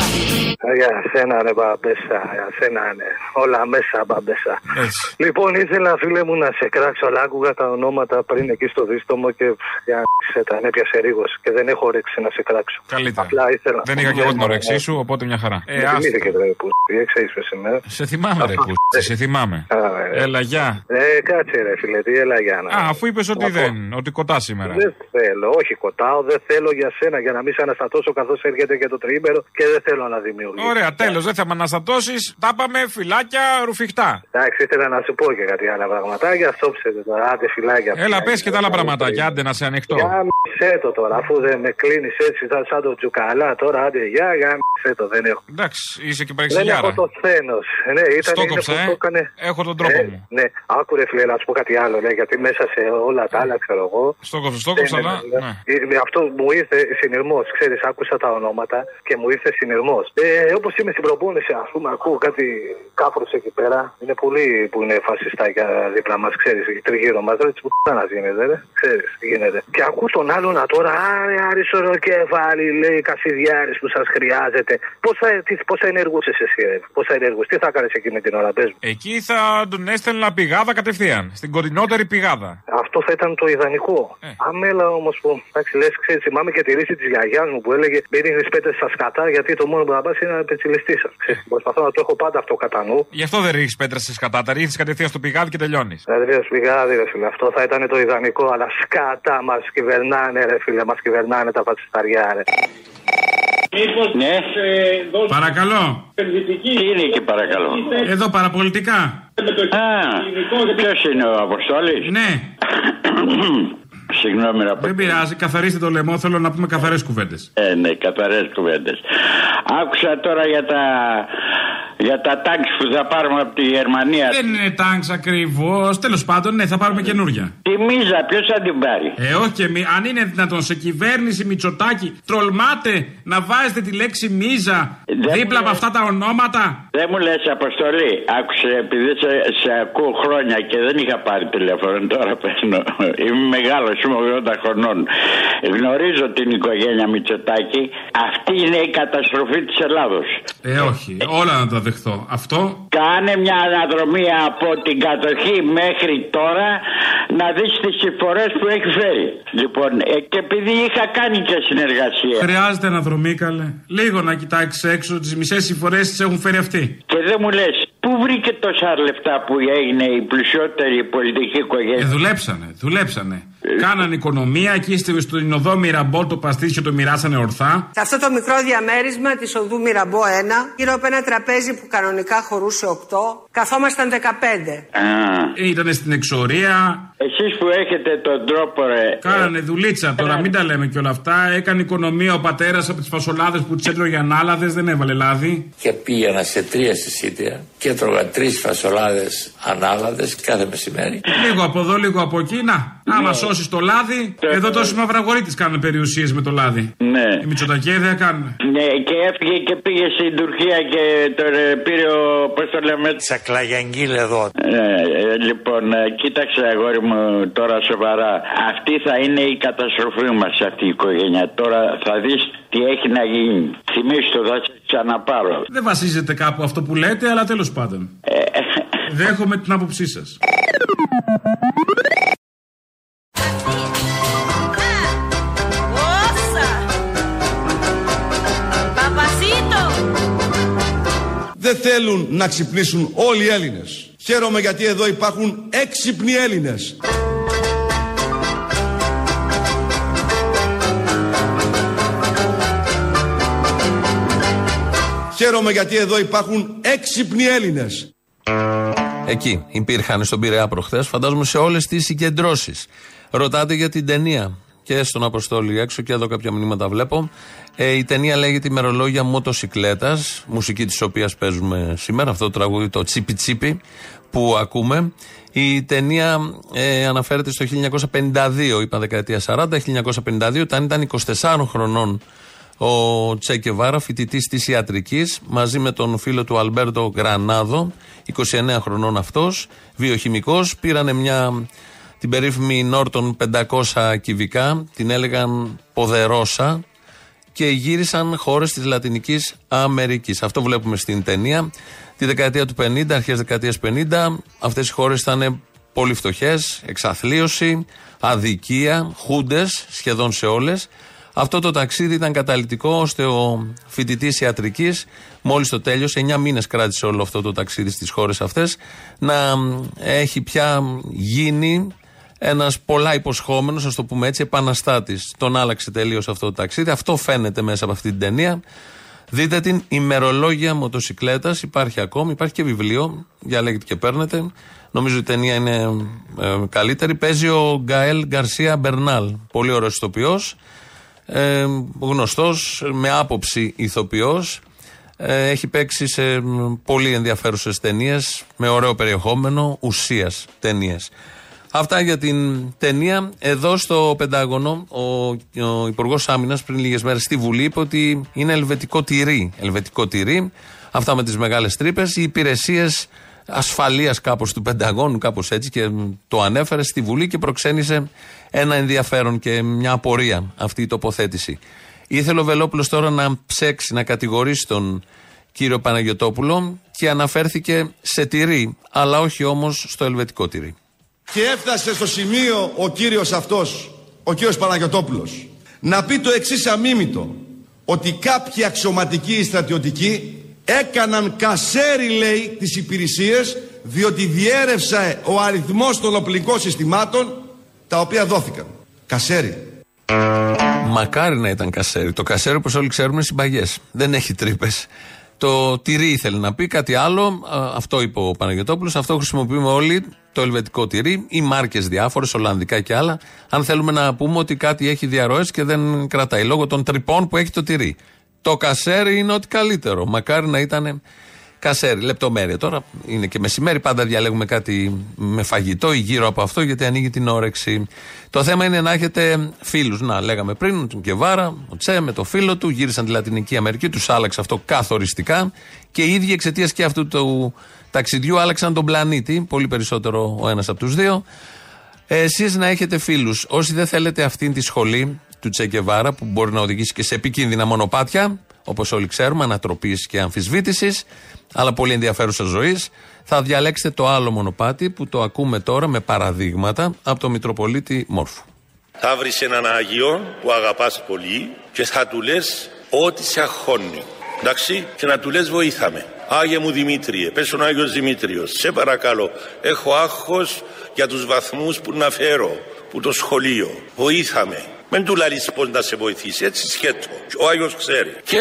Για σένα ρε μπαμπέσα, για σένα ναι. Όλα μέσα μπαμπέσα. Έτσι. Λοιπόν, ήθελα φίλε μου να σε κράξω, αλλά άκουγα τα ονόματα πριν εκεί στο δίστομο και πφ, για να τα έπιασε ρίγος και δεν έχω όρεξη να σε κράξω. Καλύτερα. Απλά ήθελα. Δεν είχα και εγώ την Ναι, όρεξή ναι. σου, οπότε μια χαρά. Με Ε, άστα. θυμήθηκε ρε που εξαίσου σήμερα. Σε θυμάμαι, ρε που. Σε θυμάμαι. Έλα, γεια. Ε, κάτσε ρε φίλε, τι έλα για να. Α, αφού είπες ότι δεν, ότι κοτά σήμερα. Δεν θέλω, όχι κοτάω, δεν θέλω για σένα για να μην σε αναστατώσω καθώς έρχεται και το τρίμερο και δεν θέλω να δημιουργήσω. Ωραία, τέλος. Δεν θα με αναστατώσεις. Τα είπαμε φυλάκια ρουφιχτά. Εντάξει, ήθελα να σου πω και κάτι άλλα πραγματάκια. Στόψετε τώρα, άντε φυλάκια. Έλα, πες και τα άλλα πραγματάκια. Άντε να σε ανοιχτώ. Για μισέ το τώρα, αφού δεν με κλείνεις έτσι σαν, σαν το τζουκαλά τώρα, άντε για, για μισέ το, δεν έχω. Εντάξει, είσαι και Δεν παρεξηγιάρα. έχω το θένος. Ναι, ήταν Στο είναι κόψα, που ε. το έκανε. Έχω τον τρόπο Ε, μου. Ναι, άκουρε φίλε, να σου πω κάτι άλλο, ναι, γιατί μέσα σε όλα τα άλλα, ξέρω εγώ. Στο κόψα, στο κόψα, Ναι, αλλά. ναι, ναι. Ε, με Αυτό μου ήρθε συνειρμός. Ξέρεις, άκουσα τα ονόματα και μου ήρθε συνειρμός. Ε, Όπως είμαι στην προπόνηση, ας πούμε, ακούω κάτι κάφρου εκεί πέρα. Είναι πολλοί που είναι φασιστάκια δίπλα μας, ξέρεις, τριγύρω μας. Δεν που να γίνεται, ρε. Ξέρεις τι γίνεται. Και ακού τον άλλον να τώρα, άρε, αριστεροκέφαλη, λέει Κασιδιάρης που σας χρειάζεται. Πώ θα, τι- πώς θα ενεργούσες εσύ, ρε. Πώ θα ενεργούσε, τι θα έκανε εκεί με την ώρα, πες μου. Εκεί θα τον έστελνα πηγάδα κατευθείαν. Στην κοντινότερη πηγάδα. Αυτό θα ήταν το ιδανικό. Ε. Αμέλα όμως που, εντάξει, λες, ξέρεις, θυμάμαι και τη ρίση της γιαγιάς μου που έλεγε Μην ρίχνει πέτρες στα σκατά, γιατί το μόνο που θα πας είναι να πετσιλιστεί σα. Προσπαθώ να το έχω πάντα αυτό κατά νου. Γι' αυτό δεν ρίχνεις πέτρα σε σκατά. Τα ρίχνεις κατευθείαν στο πηγάδι και τελειώνεις. Δηλαδή, ρε σπιγάδι, ρε φίλε, αυτό θα ήταν το ιδανικό, αλλά σκάτα μας κυβερνάνε, ρε φίλε, μας κυβερνάνε τα φατσισταριά, ρε. Ναι. Παρακαλώ. Τι είναι εκεί παρακαλώ. Εδώ παραπολιτικά. Α, ποιος είναι ο Αποστόλης; Ναι. Συγγνώμη να πω. Δεν πειράζει, καθαρίστε το λαιμό. Θέλω να πούμε καθαρές κουβέντες. Ε, ναι, καθαρές κουβέντες. Άκουσα τώρα για τα, για τα τάγκ που θα πάρουμε από τη Γερμανία. Δεν είναι τάγκ ακριβώς. Τέλος πάντων, ναι, θα πάρουμε καινούρια. Τη μίζα, ποιος θα την πάρει; Ε, όχι και μη, αν είναι δυνατόν σε κυβέρνηση Μητσοτάκη, τρολμάτε να βάζετε τη λέξη μίζα δίπλα από αυτά τα ονόματα. Δεν μου λες Αποστολή, άκουσε επειδή σε, σε ακούω χρόνια και δεν είχα πάρει τηλέφωνο τώρα παίρνω. Είμαι μεγάλος, είμαι 80 χρονών. Γνωρίζω την οικογένεια Μητσοτάκη. Αυτή είναι η καταστροφή της Ελλάδος. Ε, όχι. Όλα να τα δεχθώ. Αυτό. Κάνε μια αναδρομή από την κατοχή μέχρι τώρα να δεις τις συμφορές που έχεις φέρει. Λοιπόν, ε, και επειδή είχα κάνει και συνεργασία. Χρειάζεται αναδρομή, καλέ. Λίγο να κοιτάξεις έξω, τις μισές συμφορές τις έχουν φέρει αυτοί. Και δεν μου λες, πού βρήκε τόσα λεφτά που έγινε η πλουσιότερη πολιτική οικογένεια; Ε, δουλέψανε, δουλέψανε. Κάνανε οικονομία, εκεί στη- στην οδό Μυραμπό το παστίτσιο το μοιράσανε ορθά. Σε αυτό το μικρό διαμέρισμα της οδού Μυραμπό 1, γύρω από ένα τραπέζι που κανονικά χωρούσε 8, καθόμασταν 15. Ήτανε στην εξορία. Εσείς που έχετε τον τρόπο ρε. Κάνανε δουλίτσα τώρα, μην τα λέμε και όλα αυτά. Έκανε οικονομία ο πατέρας από τις φασολάδες που τις έτρωγε ανάλαδες, δεν έβαλε λάδι. και πήγαινα σε τρία συσίτια και έτρωγα τρεις φασολάδες ανάλαδες κάθε μεσημέρι. Λίγο από εδώ, λίγο από εκεί. Να, άμα σώσεις το λάδι, εδώ τόσοι μαυραγωρίτε κάνουν περιουσίες με το λάδι. Ναι. Οι Μητσοτακέδια κάνουν. Ναι, και έφυγε και πήγε στην Τουρκία και τον ε, πήρε ο. Πώς το λέμε. Τσακλαγιαγγίλ εδώ. Ε, ε, λοιπόν, ε, κοίταξε αγόρι μου τώρα σοβαρά. Αυτή θα είναι η καταστροφή μας αυτή η οικογένεια. Τώρα θα δεις τι έχει να γίνει. Θυμήσου το, θα σε ξαναπάρω. Δεν βασίζεται κάπου αυτό που λέτε, αλλά τέλος πάντων. Δέχομαι την άποψή σας. Papacito. Δεν θέλουν να ξυπνήσουν όλοι οι Έλληνες. Χαίρομαι γιατί εδώ υπάρχουν έξυπνοι Έλληνες. Χαίρομαι γιατί εδώ υπάρχουν έξυπνοι Έλληνες. Εκεί υπήρχαν στον Πειραιά προχθές, φαντάζομαι σε όλες τις συγκεντρώσεις. Ρωτάτε για την ταινία. Και στον Αποστόλη έξω και εδώ κάποια μηνύματα βλέπω. Ε, η ταινία λέγεται Ημερολόγια Μοτοσυκλέτας, μουσική της οποίας παίζουμε σήμερα, αυτό το τραγούδι, το τσίπι τσίπι που ακούμε. Η ταινία ε, αναφέρεται στο 1952, είπα δεκαετία 40, 1952, όταν ήταν 24 χρονών ο Τσέκε Βάρα, φοιτητής της ιατρικής, μαζί με τον φίλο του Αλμπέρτο Γρανάδο, 29 χρονών αυτός, βιοχημικός, πήρανε μια την περίφημη Νόρτον 500 κυβικά, την έλεγαν Ποδερόσα και γύρισαν χώρες της Λατινικής Αμερικής. Αυτό βλέπουμε στην ταινία. Τη δεκαετία του 50, αρχές δεκαετίας 50, αυτές οι χώρες ήταν πολύ φτωχές, εξαθλίωση, αδικία, χούντες σχεδόν σε όλες. Αυτό το ταξίδι ήταν καταλητικό ώστε ο φοιτητής ιατρικής, μόλις το τέλειωσε, 9 μήνες κράτησε όλο αυτό το ταξίδι στις χώρες αυτές, να έχει πια γίνει ένας πολλά υποσχόμενος, ας το πούμε έτσι, επαναστάτης. Τον άλλαξε τελείως αυτό το ταξίδι. Αυτό φαίνεται μέσα από αυτή την ταινία. Δείτε την ημερολόγια μοτοσυκλέτας. Υπάρχει ακόμη, υπάρχει και βιβλίο. Διαλέγετε και παίρνετε. Νομίζω η ταινία είναι ε, καλύτερη. Παίζει ο Γκαέλ Γκαρσία Μπερνάλ. Πολύ ωραίος ηθοποιός. Ε, Γνωστός, με άποψη ηθοποιός. Ε, έχει παίξει σε μ, πολύ ενδιαφέρουσες ταινίες με ωραίο περιεχόμενο ουσίας ταινίες. Αυτά για την ταινία. Εδώ στο Πεντάγωνο, ο, ο Υπουργός Άμυνας πριν λίγες μέρες στη Βουλή είπε ότι είναι ελβετικό τυρί. Ελβετικό τυρί. Αυτά με τις μεγάλες τρύπες. Οι υπηρεσίες ασφαλείας κάπως του Πενταγώνου, κάπως έτσι και το ανέφερε στη Βουλή και προξένησε ένα ενδιαφέρον και μια απορία αυτή η τοποθέτηση. Ήθελε ο Βελόπουλος τώρα να ψέξει, να κατηγορήσει τον κύριο Παναγιοτόπουλο και αναφέρθηκε σε τυρί, αλλά όχι όμως στο ελβετικό τυρί. Και έφτασε στο σημείο ο κύριος αυτός, ο κύριος Παναγιωτόπουλος, να πει το εξής αμίμητο, ότι κάποιοι αξιωματικοί ή στρατιωτικοί έκαναν κασέρι, λέει, τις υπηρεσίες, διότι διέρευσε ο αριθμός των οπλικών συστημάτων, τα οποία δόθηκαν. Κασέρι. Μακάρι να ήταν κασέρι. Το κασέρι, όπως όλοι ξέρουμε, είναι συμπαγές. Δεν έχει τρύπες. Το τυρί ήθελε να πει κάτι άλλο. Α, Αυτό είπε ο Παναγιώτοπουλο. Αυτό χρησιμοποιούμε όλοι. Το ελβετικό τυρί ή μάρκες διάφορες, Ολλανδικά και άλλα. Αν θέλουμε να πούμε ότι κάτι έχει διαρροές και δεν κρατάει λόγω των τρυπών που έχει το τυρί. Το κασέρι είναι ό,τι καλύτερο. Μακάρι να ήταν κασέρι. Λεπτομέρεια τώρα. Είναι και μεσημέρι. Πάντα διαλέγουμε κάτι με φαγητό ή γύρω από αυτό γιατί ανοίγει την όρεξη. Το θέμα είναι να έχετε φίλους. Να, λέγαμε πριν, τον Κεβάρα, ο Τσε με το φίλο του γύρισαν τη Λατινική Αμερική. Τους άλλαξε αυτό καθοριστικά και οι ίδιοι εξαιτίας και αυτού του ταξιδιού άλλαξαν τον πλανήτη. Πολύ περισσότερο ο ένας από τους δύο. Εσείς να έχετε φίλους. Όσοι δεν θέλετε αυτήν τη σχολή του Τσεκεβάρα που μπορεί να οδηγήσει και σε επικίνδυνα μονοπάτια, όπως όλοι ξέρουμε, ανατροπής και αμφισβήτησης, αλλά πολύ ενδιαφέρουσα ζωής. Θα διαλέξετε το άλλο μονοπάτι που το ακούμε τώρα με παραδείγματα από το Μητροπολίτη Μόρφου. Θα βρεις έναν Άγιο που αγαπάς πολύ και θα του λες ό,τι σε αγχώνει. Εντάξει, και να του λες βοήθαμε. Άγιε μου Δημήτριε, πες τον Άγιος Δημήτριος, σε παρακαλώ, έχω άγχος για τους βαθμούς που να φέρω, που το σχολείο. Βοήθαμε. Μην του λαλείς πώς να σε βοηθήσει, έτσι σκέτο. Ο Άγιος ξέρει. Και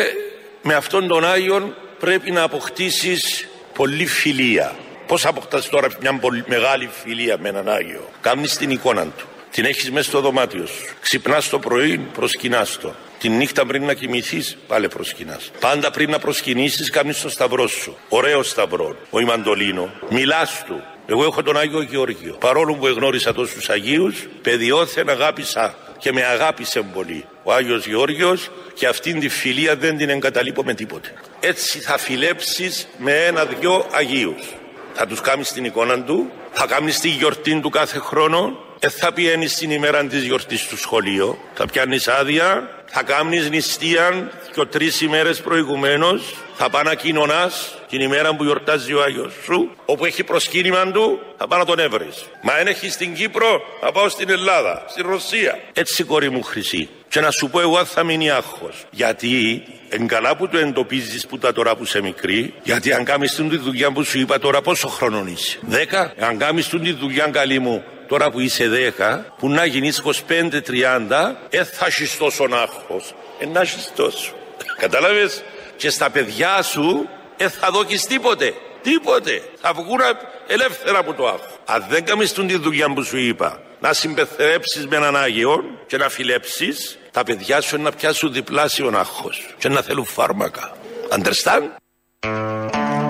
με αυτόν τον Άγιον πρέπει να αποκτήσεις πολλή φιλία. Πώς αποκτάς τώρα μια πολύ μεγάλη φιλία με έναν Άγιο; Κάμνεις την εικόνα του. Την έχεις μέσα στο δωμάτιο σου. Ξυπνάς το πρωί, προσκυνάς το. Τη νύχτα πριν να κοιμηθείς, πάλι προσκυνάς. Πάντα πριν να προσκυνήσεις, κάνει το σταυρό σου. Ωραίο σταυρό. Ο Ιμαντολίνο. Μιλάς του. Εγώ έχω τον Άγιο Γεώργιο. Παρόλο που εγνώρισα τόσους Αγίους, παιδιόθεν αγάπησα και με αγάπησε πολύ. Ο Άγιος Γεώργιος και αυτήν τη φιλία δεν την εγκαταλείπω με τίποτε. Έτσι θα φιλέψεις με ένα-δυο Αγίους. Θα τους κάνεις την εικόνα του, θα κάνεις τη γιορτή του κάθε χρόνο, δεν θα πιένεις την ημέρα της γιορτής στο σχολείο, θα πιάνεις άδεια, θα κάνει νηστεία και τρεις ημέρες προηγουμένως, θα πάει να κοινωνά την ημέρα που γιορτάζει ο Άγιος σου, όπου έχει προσκύνημα του, θα πάει να τον έβρεις. Μα αν έχεις στην Κύπρο, θα πάω στην Ελλάδα, στη Ρωσία. Έτσι, κόρη μου χρυσή. Και να σου πω εγώ αν θα μείνει άγχος. Γιατί εν καλά που το εντοπίζεις που τα τώρα που είσαι μικρή, γιατί αν κάνει τη δουλειά που σου είπα τώρα, πόσο χρόνο είσαι. Δέκα, αν κάνει τη δουλειά καλή μου, τώρα που είσαι δέκα, που να γίνεις 25-30, δεν θα έχεις τόσο άγχος. Ε, να έχεις τόσο. Κατάλαβες; Και στα παιδιά σου δεν θα δώκεις τίποτε. Τίποτε. Θα βγουν ελεύθερα από το άγχος. Αν δεν κάνεις τη δουλειά που σου είπα, να συμπεθρέψεις με έναν Άγιο και να φιλέψεις, τα παιδιά σου να πιάσουν διπλάσιο άγχος και να θέλουν φάρμακα. Understand?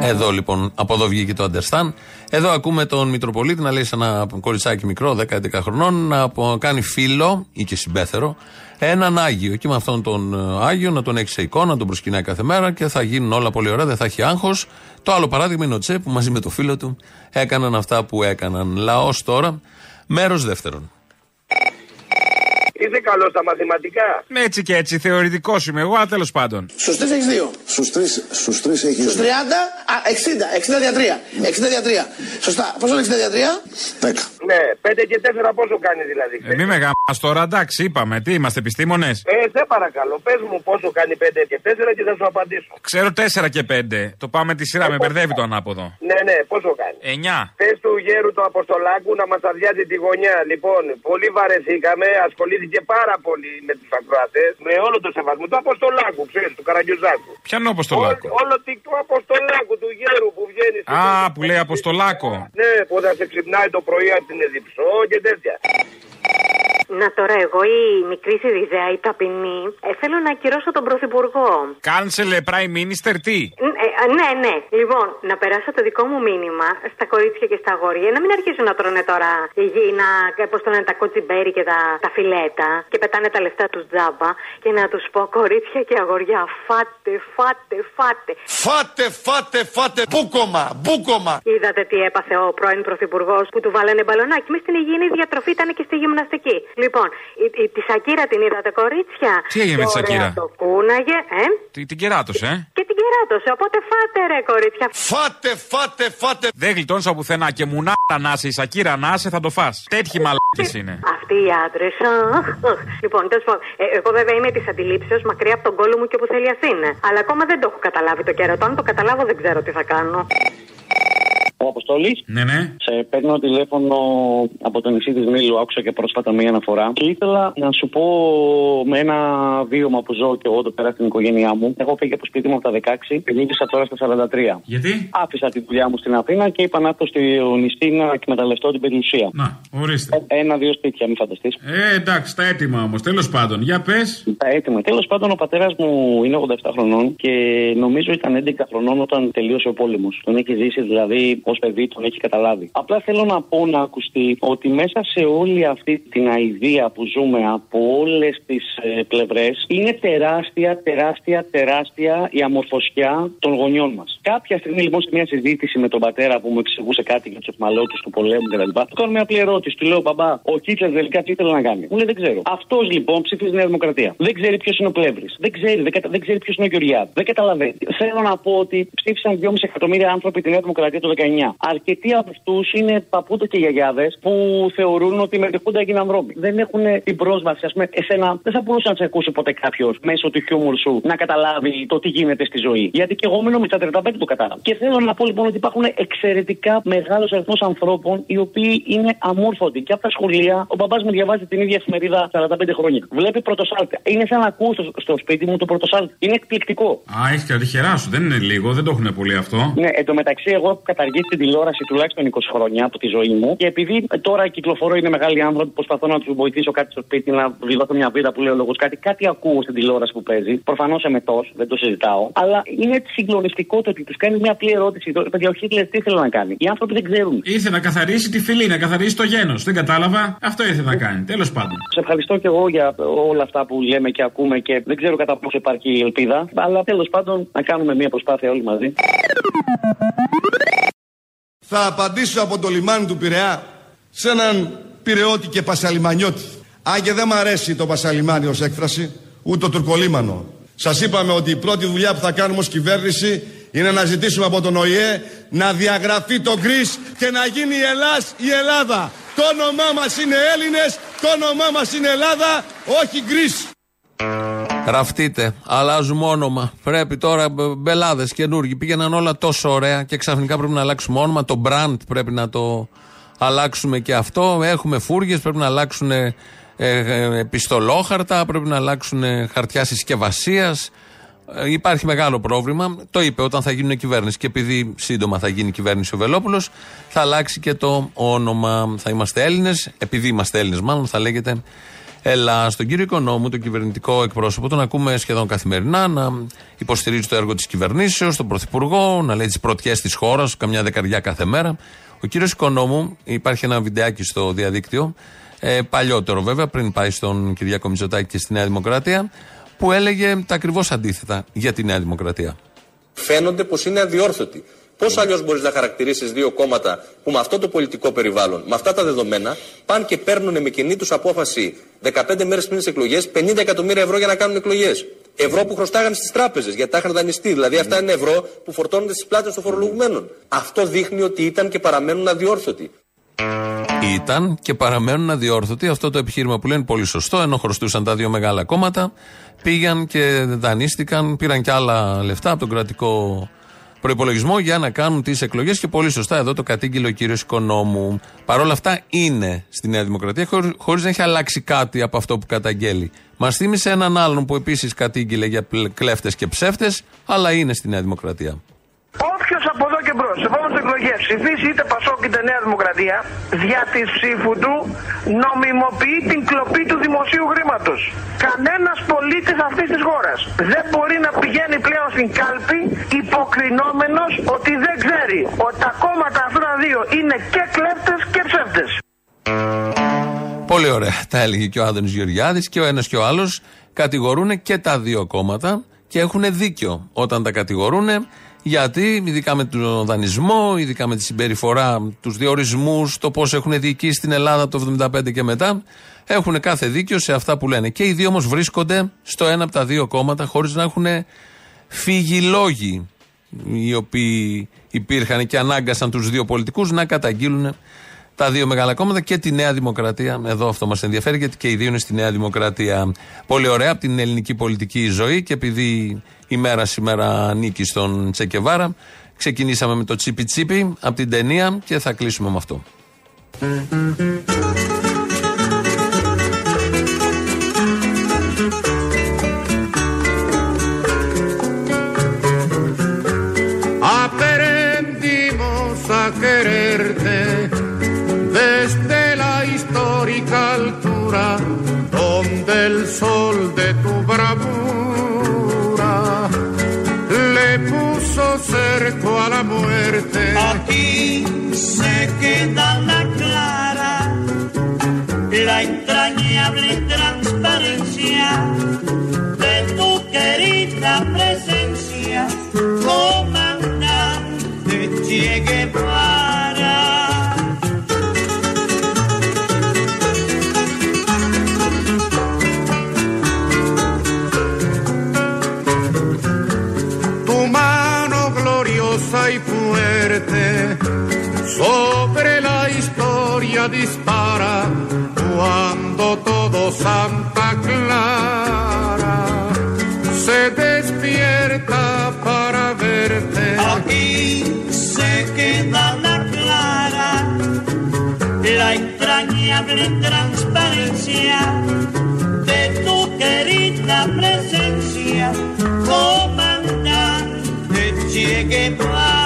Εδώ λοιπόν, από εδώ βγήκε το Understand. Εδώ ακούμε τον Μητροπολίτη να λέει σε ένα κοριτσάκι μικρό, 10-11 χρονών, να κάνει φίλο ή και συμπέθερο έναν Άγιο. Και με αυτόν τον ε, Άγιο να τον έχεις σε εικόνα, να τον προσκυνάει κάθε μέρα και θα γίνουν όλα πολύ ωραία, δεν θα έχει άγχος. Το άλλο παράδειγμα είναι ο Τσε που μαζί με το φίλο του έκαναν αυτά που έκαναν. Λαός τώρα, μέρος δεύτερον. Είσαι καλός στα μαθηματικά. Έτσι και έτσι, θεωρητικός είμαι εγώ, αλλά τέλος πάντων. Στους τρεις έχεις δύο. Στους τρεις στους τρεις έχεις Στους 30, α, 60, 60 δια 3. 60 δια 3. Σωστά. Πόσο είναι 60 δια 3? 10. Ναι, 5 και 4 πόσο κάνει δηλαδή. Ε, μη με γάμας τώρα, εντάξει, είπαμε. Τι είμαστε, επιστήμονες. Ε, σε παρακαλώ, πες μου πόσο κάνει 5 και 4 και θα σου απαντήσω. Ξέρω 4 και 5. Το πάμε τη σειρά, Ε, με πόσο μπερδεύει το κάνει; ανάποδο. Ναι, ναι, πόσο κάνει. 9. Πε του γέρου του Αποστολάκου να μας αδειάζει τη γωνιά. Λοιπόν, πολύ βαρεθήκαμε, ασχολήθηκε πάρα πολύ με τους ακροατές, με όλο το σεβασμό του Αποστολάκου, ξέρεις, του Καραγκιουζάκου. Ποιανό Αποστολάκο; Όλο, όλο τι- του Αποστολάκου, του γέρου που βγαίνει. στο- Α, που λέει Αποστολάκο. Ναι, που θα σε ξυπνάει το πρωί από την Εδιψό και τέτοια. Να τώρα εγώ η μικρή Σιριζέα, η ταπεινή, ε, θέλω να ακυρώσω τον Πρωθυπουργό. Κάνσελε Prime Minister τι; Ν- ε, α, ναι, ναι. Λοιπόν, να περάσω το δικό μου μήνυμα στα κορίτσια και στα αγόρια. Να μην αρχίσουν να τρώνε τώρα υγιεινά, πώς το λένε, τα κοτσιμπέρι και τα, τα φιλέτα και πετάνε τα λεφτά τους τζάμπα. Και να τους πω, κορίτσια και αγόρια, φάτε, φάτε, φάτε. Φάτε, φάτε, φάτε. Μπούκομα, μπούκομα. Είδατε τι έπαθε ο πρώην Πρωθυπουργός που του βάλανε μπαλονάκι. Μες στην υγιεινή διατροφή ήταν και στη γυμναστική. Λοιπόν, η, η, τη Σακύρα την είδατε, κορίτσια; Τι έγινε με τη Και ωραία Σακύρα; Το κούναγε, ε; Τι- Την κεράτωσε, ε; Και την κεράτωσε. Οπότε φάτε, ρε, κορίτσια. Φάτε, φάτε, φάτε. Δεν γλιτώνσα πουθενά και μου να να είσαι, η Σακύρα να είσαι, θα το φας. Τέτοιοι μαλάκες είναι. Αυτοί οι άντρες. Λοιπόν, τέλος πάντων, ε, εγώ βέβαια είμαι της αντιλήψεως μακριά από τον κόλλο μου και όπου θέλει είναι. Αλλά ακόμα δεν το έχω καταλάβει το κέρατο. Αν το καταλάβω, δεν ξέρω τι θα κάνω. Ο Αποστόλης. Ναι, ναι. Σε παίρνω τηλέφωνο από το νησί της Μήλου. Άκουσα και πρόσφατα μία αναφορά. Και ήθελα να σου πω με ένα βίωμα που ζω και εγώ εδώ πέρα στην οικογένειά μου. Έχω φύγει από το σπίτι μου από τα 16 και γύρισα τώρα στα 43. Γιατί; Άφησα τη δουλειά μου στην Αθήνα και είπα να έρθω στη νησί να εκμεταλλευτώ την περιουσία. Να, ορίστε. Ένα-δύο σπίτια, μην φανταστείς. Ε, εντάξει, τα έτοιμα όμως. Τέλος πάντων, για πες. Τα έτοιμα. Τέλος πάντων, ο πατέρας μου είναι 87 χρονών και νομίζω ήταν 11 χρονών όταν τελείωσε ο πόλεμος. Τον έχει ζήσει δηλαδή ω παιδί τον έχει καταλάβει. Απλά θέλω να πω να ακουστεί ότι μέσα σε όλη αυτή την αηδία που ζούμε από όλες τις ε, πλευρές είναι τεράστια, τεράστια, τεράστια η αμορφωσιά των γονιών μας. Κάποια στιγμή λοιπόν σε μια συζήτηση με τον πατέρα που μου εξηγούσε κάτι για τους εχμαλώτου του πολέμου κτλ. Του κάνω μια απλή ερώτηση. Του λέω, Μπαμπά, ο Κίτλερ τελικά τι ήθελε να κάνει; Μου λέει δεν ξέρω. Αυτός λοιπόν ψήφιζε Νέα Δημοκρατία. Δεν ξέρει ποιος είναι ο Πλεύρης. Δεν ξέρει, δεν, κατα... δεν ξέρει ποιος είναι ο Γεωργιάδης. Δεν καταλαβαίνει. Θέλω να πω ότι ψήφισαν 2,5 εκατομμύρια άνθρωποι τη Νέα Δημοκρατία το 19. Αρκετοί από αυτούς είναι παππούτο και γιαγιάδες που θεωρούν ότι με τη Χούντα έγιναν βρώμοι. Δεν έχουν την πρόσβαση. Α πούμε, εσένα δεν θα μπορούσε να σε ακούσει ποτέ κάποιος μέσω του χιούμορ σου να καταλάβει το τι γίνεται στη ζωή. Γιατί και εγώ μένω με τα 35 το κατάλαβα. Και θέλω να πω λοιπόν ότι υπάρχουν εξαιρετικά μεγάλος αριθμός ανθρώπων οι οποίοι είναι αμόρφωτοι. Και από τα σχολεία, ο μπαμπάς μου διαβάζει την ίδια εφημερίδα 45 χρόνια. Βλέπει πρωτοσάλτη. Είναι σαν να ακούω στο, στο σπίτι μου το πρωτοσάλτη. Είναι εκπληκτικό. Α, έχει και τυχερά σου. Δεν είναι λίγο, δεν το έχουν πολύ αυτό. Ναι, εντωμεταξύ εγώ έχω καταργήσει την τηλεόραση τουλάχιστον 20 χρόνια από τη ζωή μου. Και επειδή τώρα κυκλοφορώ, είναι μεγάλοι άνθρωποι, προσπαθώ να τους βοηθήσω κάτι στο σπίτι, να βιδώσω μια βίδα που λέω λόγος κάτι. Κάτι ακούω στην τηλεόραση που παίζει. Προφανώς εμετό, δεν το συζητάω. Αλλά είναι συγκλονιστικό το ότι τους κάνει μια απλή ερώτηση. Το παιδιά, ο Χίτλερ τι ήθελε να κάνει; Οι άνθρωποι δεν ξέρουν. Ήρθε να καθαρίσει τη φυλή, να καθαρίσει το γένος. Δεν κατάλαβα. Αυτό ήθελε να κάνει. Τέλος πάντων. Σε ευχαριστώ και εγώ για όλα αυτά που λέμε και ακούμε και δεν ξέρω κατά πόσο υπάρχει η ελπίδα. Αλλά τέλος πάντων να κάνουμε μια προσπάθεια όλοι μαζί. Θα απαντήσω από το λιμάνι του Πειραιά σε έναν Πειραιώτη και Πασαλιμανιώτη. Αν και δεν μ' αρέσει το Πασαλιμάνι ως έκφραση, ούτε το τουρκολίμανο. Σας είπαμε ότι η πρώτη δουλειά που θα κάνουμε ως κυβέρνηση είναι να ζητήσουμε από τον ΟΗΕ να διαγραφεί το γκρις και να γίνει η Ελλάς η Ελλάδα. Το όνομά μας είναι Έλληνες, το όνομά μας είναι Ελλάδα, όχι γκρις. Ραφτείτε, αλλάζουμε όνομα. Πρέπει τώρα μπελάδες καινούργοι. Πήγαιναν όλα τόσο ωραία και ξαφνικά πρέπει να αλλάξουμε όνομα. Το brand πρέπει να το αλλάξουμε και αυτό. Έχουμε φούργες, πρέπει να αλλάξουν ε, ε, επιστολόχαρτα, πρέπει να αλλάξουν χαρτιά συσκευασίας. Ε, υπάρχει μεγάλο πρόβλημα. Το είπε όταν θα γίνουν κυβέρνηση. Και επειδή σύντομα θα γίνει κυβέρνηση ο Βελόπουλος, θα αλλάξει και το όνομα. Θα είμαστε Έλληνες. Επειδή είμαστε Έλληνες, μάλλον θα λέγεται Ελλά. Στον κύριο Οικονόμου, τον κυβερνητικό εκπρόσωπο, τον ακούμε σχεδόν καθημερινά να υποστηρίζει το έργο της κυβερνήσεως, τον Πρωθυπουργό, να λέει τις πρωτιές της χώρας, καμιά δεκαριά κάθε μέρα. Ο κύριος Οικονόμου, υπάρχει ένα βιντεάκι στο διαδίκτυο, ε, παλιότερο βέβαια, πριν πάει στον Κυριάκο Μητσοτάκη και στη Νέα Δημοκρατία, που έλεγε τα ακριβώς αντίθετα για τη Νέα Δημοκρατία. Φαίνονται πως είναι αδιόρθωτοι. Πώς αλλιώς μπορείς να χαρακτηρίσεις δύο κόμματα που με αυτό το πολιτικό περιβάλλον, με αυτά τα δεδομένα, πάνε και παίρνουν με κοινή τους απόφαση 15 μέρες πριν τις εκλογές 50 εκατομμύρια ευρώ για να κάνουν εκλογές. Ευρώ που χρωστάγανε στις τράπεζες γιατί τα είχαν δανειστεί. Δηλαδή αυτά είναι ευρώ που φορτώνονται στις πλάτες των φορολογουμένων. Αυτό δείχνει ότι ήταν και παραμένουν αδιόρθωτοι. Ήταν και παραμένουν αδιόρθωτοι. Αυτό το επιχείρημα που λένε πολύ σωστό, ενώ χρωστούσαν τα δύο μεγάλα κόμματα, πήγαν και δανείστηκαν, πήραν και άλλα λεφτά από τον κρατικό προπολογισμό για να κάνουν τις εκλογές και πολύ σωστά εδώ το κατήγγειλε ο κύριος Οικονόμου. Παρ' όλα αυτά είναι στη Νέα Δημοκρατία χωρίς να έχει αλλάξει κάτι από αυτό που καταγγέλει. Μας θύμισε έναν άλλον που επίσης κατήγγειλε για κλέφτες και ψεύτες, αλλά είναι στη Νέα Δημοκρατία. Όποιος από εδώ και μπρος, σε επόμενες εκλογές ψηφίσει είτε Πασόκ είτε Νέα Δημοκρατία, δια τη ψήφου του νομιμοποιεί την κλοπή του δημοσίου χρήματος. Κανένας πολίτης αυτής της χώρας δεν μπορεί να πηγαίνει πλέον στην κάλπη υποκρινόμενος ότι δεν ξέρει ότι τα κόμματα αυτά δύο είναι και κλέπτες και ψεύτες. Πολύ ωραία. Τα έλεγε και ο Άδωνης Γεωργιάδης και ο ένας και ο άλλος κατηγορούν και τα δύο κόμματα και έχουν δίκιο όταν τα κατηγορούν γιατί, ειδικά με τον δανεισμό, ειδικά με τη συμπεριφορά, τους διορισμούς, το πώς έχουν διοικήσει στην Ελλάδα το 1975 και μετά, έχουν κάθε δίκιο σε αυτά που λένε. Και οι δύο όμως βρίσκονται στο ένα από τα δύο κόμματα, χωρίς να έχουν φύγει λόγοι οι οποίοι υπήρχαν και ανάγκασαν τους δύο πολιτικούς να καταγγείλουν τα δύο μεγάλα κόμματα και τη Νέα Δημοκρατία. Εδώ αυτό μας ενδιαφέρει γιατί και οι δύο είναι στη Νέα Δημοκρατία. Πολύ ωραία από την ελληνική πολιτική ζωή και επειδή η μέρα σήμερα ανήκει στον Τσεκεβάρα, ξεκινήσαμε με το τσίπι τσίπι από την ταινία και θα κλείσουμε με αυτό. La muerte. Aquí se queda la clara, la entrañable transparencia de tu querida presencia, comandante Che Guevara. Sobre la historia dispara cuando todo Santa Clara se despierta para verte. Aquí se queda la clara, la entrañable transparencia de tu querida presencia, comandante Che Guevara.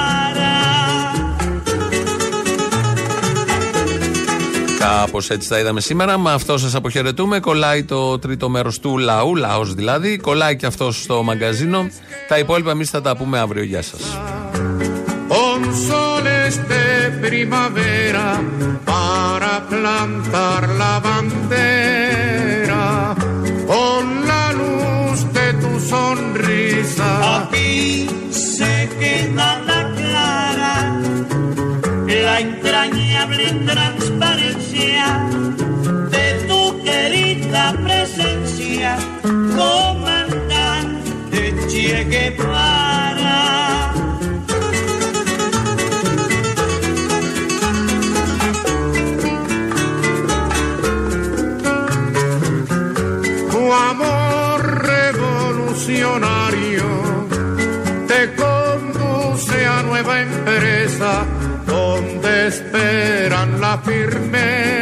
Κάπως έτσι τα είδαμε σήμερα. Με αυτό σας αποχαιρετούμε. Κολλάει το τρίτο μέρος του λαού, λαός δηλαδή. Κολλάει και αυτός στο μαγκαζίνο. Τα υπόλοιπα εμείς θα τα πούμε αύριο. Γεια σας. con la entrañable transparencia de tu querida presencia, comandante Che Guevara. Tu amor revolucionario te conduce a nueva empresa esperan la firmeza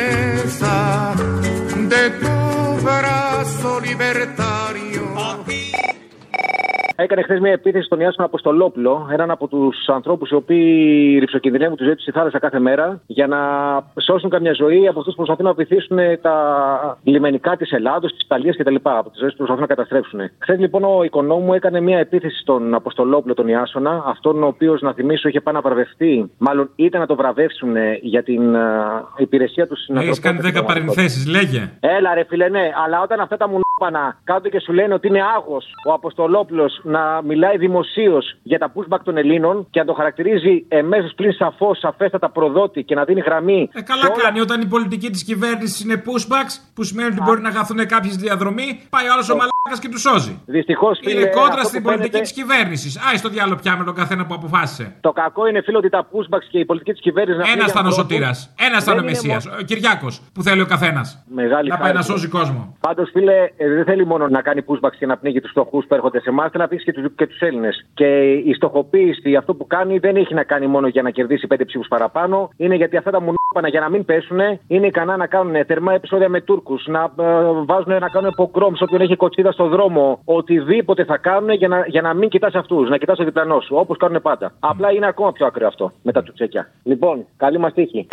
Έκανε χθες μια επίθεση στον Ιάσον Αποστολόπουλο, έναν από τους ανθρώπους οι οποίοι ρηψοκινδυνεύουν τη ζωή τους στη θάλασσα κάθε μέρα, για να σώσουν καμιά ζωή από αυτούς που προσπαθούν να βυθίσουν τα λιμενικά της Ελλάδος, της Ιταλίας κτλ. Από τις ζωές που προσπαθούν να καταστρέψουν. Χθες λοιπόν ο οικονόμου έκανε μια επίθεση στον Αποστολόπουλο, τον Ιάσονα, αυτόν ο οποίος να θυμίσω είχε πάει να βραβευτεί, μάλλον ήταν να το βραβεύσουν για την α, υπηρεσία τους στην Έχεις κάνει 10 παρενθέσεις, λέγε. Έλα ρε φίλε, ναι, αλλά όταν αυτά τα μουνόπανα κάτω και σου λένε ότι είναι άγος ο Αποστολόπουλος να μιλάει δημοσίως για τα pushback των Ελλήνων και να το χαρακτηρίζει εμέσω πλην σαφώς, σαφέστατα προδότη και να δίνει γραμμή. Ε, καλά κάνει όταν η πολιτική της κυβέρνησης είναι pushbacks, που σημαίνει ότι μπορεί να χαθούν κάποιες διαδρομή, πάει ο άλλος ο μαλάκας και τους σώζει. Δυστυχώς Είναι κόντρα στην πολιτική της κυβέρνησης. Άι στο διάλογο πια με τον καθένα που αποφάσισε. Το κακό είναι, φίλο, ότι τα pushbacks και η πολιτική της κυβέρνησης. Ένας ήταν ο Σωτήρας. Ένας ήταν ο Μεσία. Ο Κυριάκος που θέλει ο καθένας. Μεγάλη Να πάει να σώζει κόσμο. Πάντως, φίλε, ε, δεν θέλει μόνο να κάνει pushbacks και να πνίγει τους φτωχούς που έρχονται σε εμάς, θέλει να πνίξει και του και τους Έλληνες. Και η στοχοποίηση, αυτό που κάνει, δεν έχει να κάνει μόνο για να κερδίσει πέντε ψήφους παραπάνω. Είναι γιατί αυτά τα μουνόπανα για να μην πέσουν είναι ικανά να κάνουν θερμά επεισόδια με Τούρκους, να ε, βάζουν να κάνουν υποκρόμ σε όποιον έχει κοτσίδα στο δρόμο, οτιδήποτε θα κάνουν για να, για να μην κοιτάς αυτούς, να κοιτάς το διπλανός σου, όπως κάνουν πάντα. Απλά είναι ακόμα πιο ακραίο αυτό με τα τσουτσέκια. Λοιπόν, καλή μας τύχη.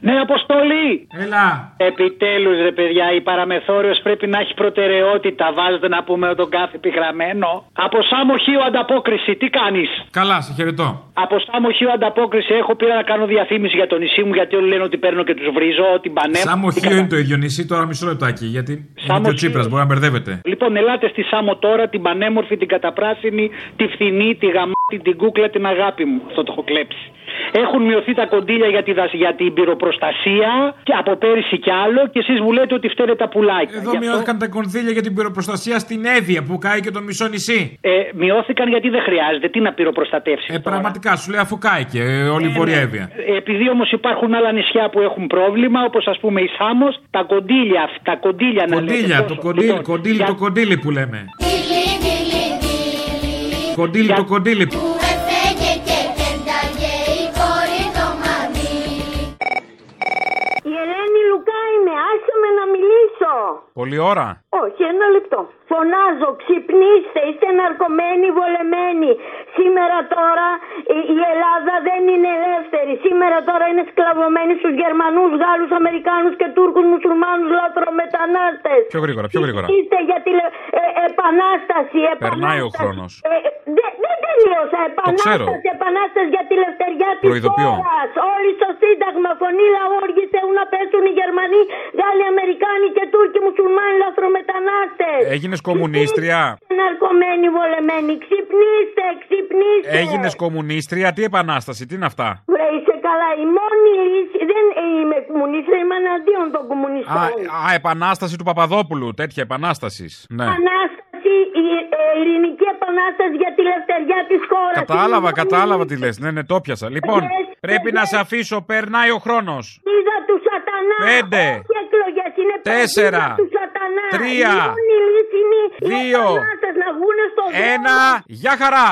Ναι, Αποστολή! Έλα! Επιτέλους, ρε παιδιά, η παραμεθόριος πρέπει να έχει προτεραιότητα. Βάζετε να πούμε τον κάθε πυγραμμένο. Από Σάμο Χίο ανταπόκριση, τι κάνεις; Καλά, σε χαιρετώ. Από Σάμο Χίο ανταπόκριση έχω πήρα να κάνω διαφήμιση για το νησί μου γιατί όλοι λένε ότι παίρνω και τους βρίζω, ότι μπανέμ. Σάμο Χίο είναι το ίδιο νησί, τώρα μισό λεπτάκι. Γιατί είναι Σάμο και ο Χίο. Τσίπρας, μπορεί να μπερδεύεται. Λοιπόν, ελάτε στη Σάμο τώρα, την πανέμορφη, την καταπράσινη, τη φθηνή, τη γαμάτη, την κούκλα, την αγάπη μου. Αυτό το έχω κλέψει. Έχουν μειωθεί τα κοντήλια για, τη, δασ- για την πυροπροστασία και από πέρυσι κι άλλο και εσείς μου λέτε ότι φταίνε τα πουλάκια. Εδώ Γι' αυτό- μειώθηκαν τα κονδύλια για την πυροπροστασία στην Εύβοια που κάει και το μισό νησί. Ε, μειώθηκαν γιατί δεν χρειάζεται. Τι να πυροπροστατεύσεις. Ε, πραγματικά σου λέει αφού κάει και ε, όλη η Βορεια Εύβοια. Ε, Επειδή όμως υπάρχουν άλλα νησιά που έχουν πρόβλημα, όπως ας πούμε η Σάμος, τα κοντήλια, αυ- τα κοντήλια να λέτε. Κοντήλια, το τόσο- κοντήλι, λοιπόν, κοντήλι, για- το κοντήλι που λέμε. Κοντήλι, το κοντήλι. Να μιλήσω. Πολλή ώρα. Όχι, ένα λεπτό. Φωνάζω, ξυπνήστε, είστε ναρκωμένοι, βολεμένοι. Σήμερα τώρα η- η Ελλάδα δεν είναι ελεύθερη. Σήμερα τώρα είναι σκλαβωμένη στους Γερμανούς, Γάλλους, Αμερικάνους και Τούρκους, Μουσουλμάνους, λατρομετανάστες. Πιο γρήγορα, πιο γρήγορα. Είστε για τη ε, επανάσταση, επανάσταση. Περνάει ο χρόνος. Ε, ε, δεν δεν τελειώνω. ξέρω. Επανάσταση, επανάσταση για τη λευτεριά της Προειδοποιώ. χώρας. Όλοι στο Σύνταγμα, φωνή λαού, οργή θέλουν να πέσουν οι Γερμανοί, Γάλλοι, Αμερικάνοι και Τούρκοι, μουσουλμάνοι, λαθρομετανάστες. Έγινες κομμουνίστρια. Ναρκωμένοι, βολεμένοι. Ξυπνήστε, ξυπνήστε. Έγινες κομμουνίστρια. Τι επανάσταση, τι είναι αυτά; Βρε, είσαι καλά. Η μόνη λύση δεν είμαι κομμουνίστρια, είμαι εναντίον των κομμουνιστών. Α, α, επανάσταση του Παπαδόπουλου. Τέτοια επανάστασης. Ναι. Επανάσταση, η ε, ειρηνική επανάσταση για τη λευτεριά της χώρας. Κατάλαβα, κατάλαβα τι λες. Ναι, ναι, το πιασα. Λοιπόν, πρέπει να σε αφήσω. Περνάει ο χρόνος. Είδα τους σατανάς. Πέντε. Όχι εκλογές, είναι Τέσσερα. παιδεία τους σατανάς. Τρία. Η μόνη λύση είναι οι Δύο. επανάστες να βγούνε στο δρόμο. Ένα. Γεια χαρά.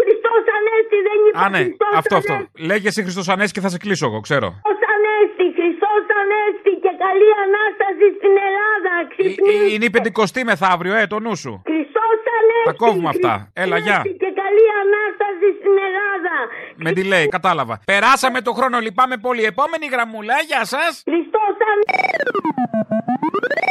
Χριστός Ανέστη δεν είπε Α, ναι, Χριστός αυτό, αυτό. Ανέστη. Λέγε εσύ Χριστός Ανέστη και θα σε κλείσω εγώ, ξέρω. Χριστός Ανέστη, Χριστός Ανέστη και καλή Ανάσταση στην Ελλάδα. Ξυπνήστε. Ε, Είναι η πεντηκοστή μεθαύριο, ε, το νου σου. Χριστός Ανέστη. Τα κόβουμε αυτά. Έλα, γεια. Ανέστη Και καλή Ανάσταση στην Ελλάδα. Με delay, κατάλαβα. Περάσαμε το χρόνο, λυπάμαι πολύ. Επόμενη γραμμούλα, γεια σας. Χριστός Ανέστη.